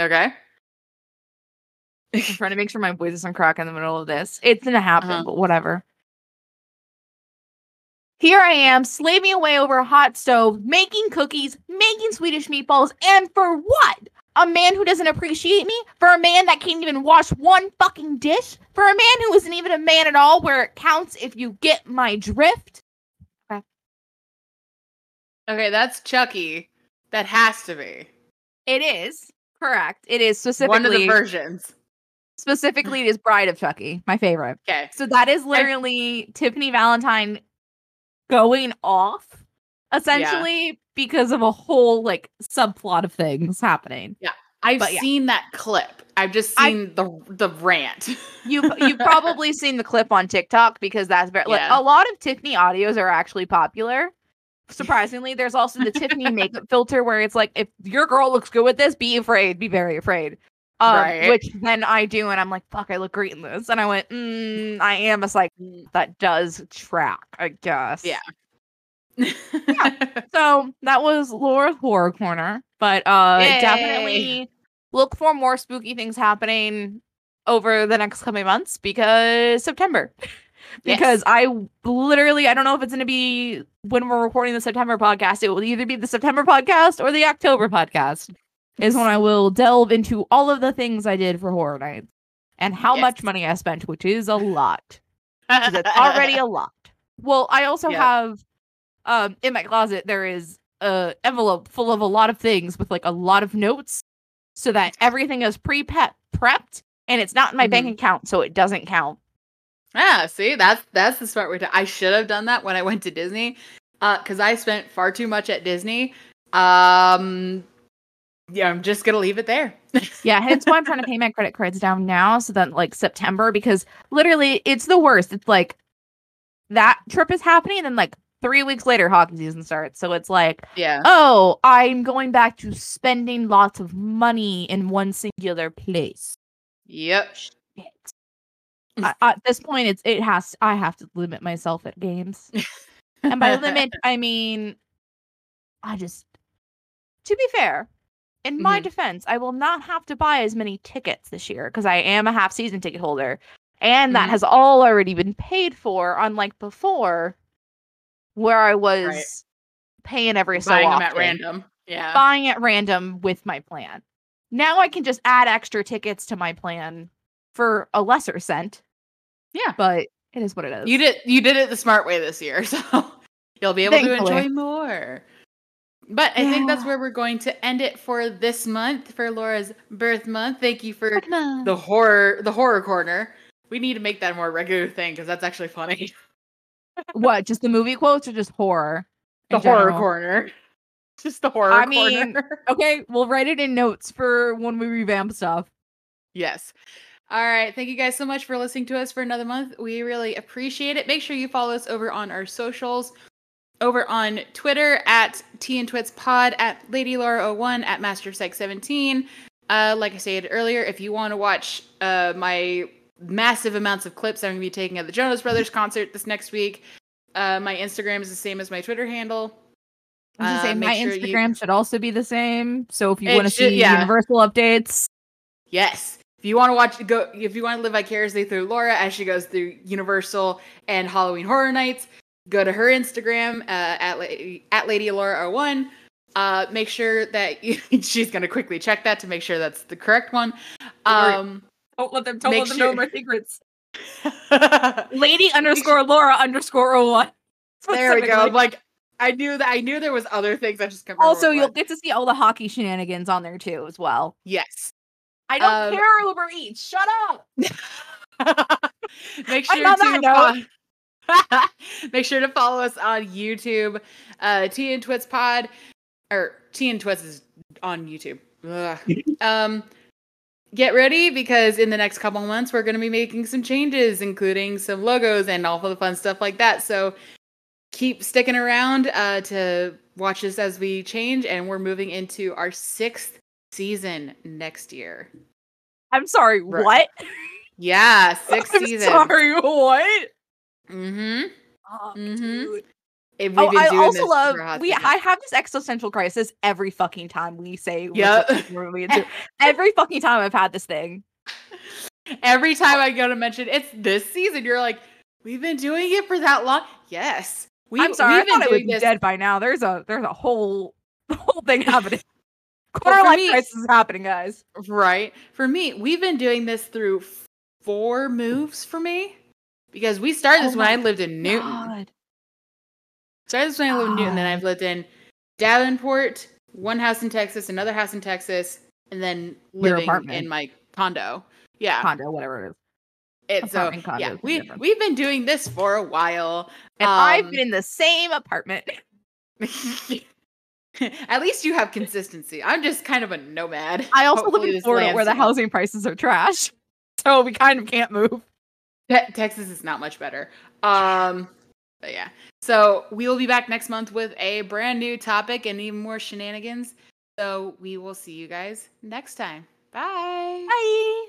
Okay. I'm trying to make sure my voice isn't crack in the middle of this. It's gonna happen, Uh-huh. but whatever. Here I am, slaving away over a hot stove, making cookies, making Swedish meatballs, and for what? A man who doesn't appreciate me? For a man that can't even wash one fucking dish? For a man who isn't even a man at all, where it counts if you get my drift? Okay, that's Chucky. That has to be. It is correct. It is specifically One of the versions. specifically it is Bride of Chucky, my favorite. Okay. So that is literally Tiffany Valentine going off essentially because of a whole like subplot of things happening. Yeah. I've But yeah. seen that clip. I've just I- seen the the rant. You you've probably seen the clip on TikTok because that's very like a lot of Tiffany audios are actually popular. Surprisingly, there's also the Tiffany makeup filter where it's like if your girl looks good with this, be afraid, be very afraid. Um, Right. Which then I do, and I'm like, "Fuck, I look great in this." And I went, mm, "I am a psych that does track, I guess." Yeah. So that was Laura's horror corner, but uh Yay. definitely look for more spooky things happening over the next coming months because September. because Yes. I literally I don't know if it's going to be when we're recording the September podcast. It will either be the September podcast or the October podcast. Is when I will delve into all of the things I did for Horror Nights and how Yes. much money I spent, which is a lot. it's already a lot. Well, I also Yep. have um in my closet there is a envelope full of a lot of things with like a lot of notes so that everything is pre prepped and it's not in my bank Mhm. account so it doesn't count. Ah, see, that's that's the smart way to. I should have done that when I went to Disney, uh, because I spent far too much at Disney. Um, yeah, I'm just gonna leave it there. Yeah, hence why I'm trying to pay my credit cards down now so that like September because literally it's the worst. It's like that trip is happening and then like 3 weeks later hockey season starts. So it's like yeah. oh, I'm going back to spending lots of money in one singular place. Yep. Shit. I, at this point, it's it has I have to limit myself at games, and by limit I mean I just to be fair. In my Mhm. defense, I will not have to buy as many tickets this year because I am a half season ticket holder, and that Mhm. has all already been paid for. Unlike before, where I was paying every so buying them at random. Yeah. buying at random with my plan. Now I can just add extra tickets to my plan for a lesser cent. Yeah. But it is what it is. You did you did it the smart way this year, so you'll be able to enjoy more. But I think that's where we're going to end it for this month for Laura's birth month. Thank you for the the horror the horror corner. We need to make that a more regular thing because that's actually funny. what? Just the movie quotes or just horror? The horror general? corner. Just the horror I mean- corner. Okay, we'll write it in notes for when we revamp stuff. Yes. All right. Thank you guys so much for listening to us for another month. We really appreciate it. Make sure you follow us over on our socials. Over on Twitter at Tea and Twits Pod, at Lady Laura 01, at Master Psych 17. Uh, like I said earlier, if you want to watch uh, my massive amounts of clips I'm going to be taking at the Jonas Brothers concert this next week, uh, my Instagram is the same as my Twitter handle. Gonna say Uh, my sure you- Instagram should also be the same. So if you want to see yeah. universal updates, Yes. If you want to watch go if you want to live vicariously through Laura as she goes through Universal and Halloween Horror Nights, go to her Instagram uh, at La- at Lady Laura 01. Uh, make sure that you, she's going to quickly check that to make sure that's the correct one. Um, don't let them don't let them know my secrets. Lady underscore Laura underscore one. there we go. Specifically. Like I knew that I knew there was other things I just couldn't remember Also, you'll was. get to see all the hockey shenanigans on there too, as well. yes. I don't Um, care, Uber Eats. Shut up. Make And sure on to that fo- make sure to follow us on YouTube, uh, Tea and Twits Pod, or Tea and Twits is on YouTube. Ugh. um, get ready because in the next couple months we're going to be making some changes, including some logos and all of the fun stuff like that. So keep sticking around uh, to watch us as we change, and we're moving into our sixth season next year. I'm sorry. Right. What? Yeah, sixth I'm season. sorry. What? Mm-hmm. Oh, Mhm. Oh, I doing also this love for a hot we. second. I have this existential crisis every fucking time we say. which Yep. episode we're moving into. every fucking time I've had this thing. Every time I go to mention it's this season, you're like, we've been doing it for that long. Yes, we, I'm sorry. I We've been thought I would be this. dead by now. There's a there's a whole whole thing happening. Quarter life me- crisis is happening, guys. Right. For me, we've been doing this through four moves for me because we started oh this Oh when I lived in Newton. God. Started this when I lived in Newton, then God. I've lived in Davenport, one house in Texas, another house in Texas, and then Your living apartment. in my condo. Yeah. Condo, whatever it is. It's so apartment condo yeah, is we different. we've been doing this for a while. And I've Um, been in the same apartment. At least you have consistency. I'm just kind of a nomad. I also Hopefully live in this Florida where the housing prices are trash. So we kind of can't move. Te- Texas is not much better. Um, but yeah. So we will be back next month with a brand new topic and even more shenanigans. So we will see you guys next time. Bye. Bye.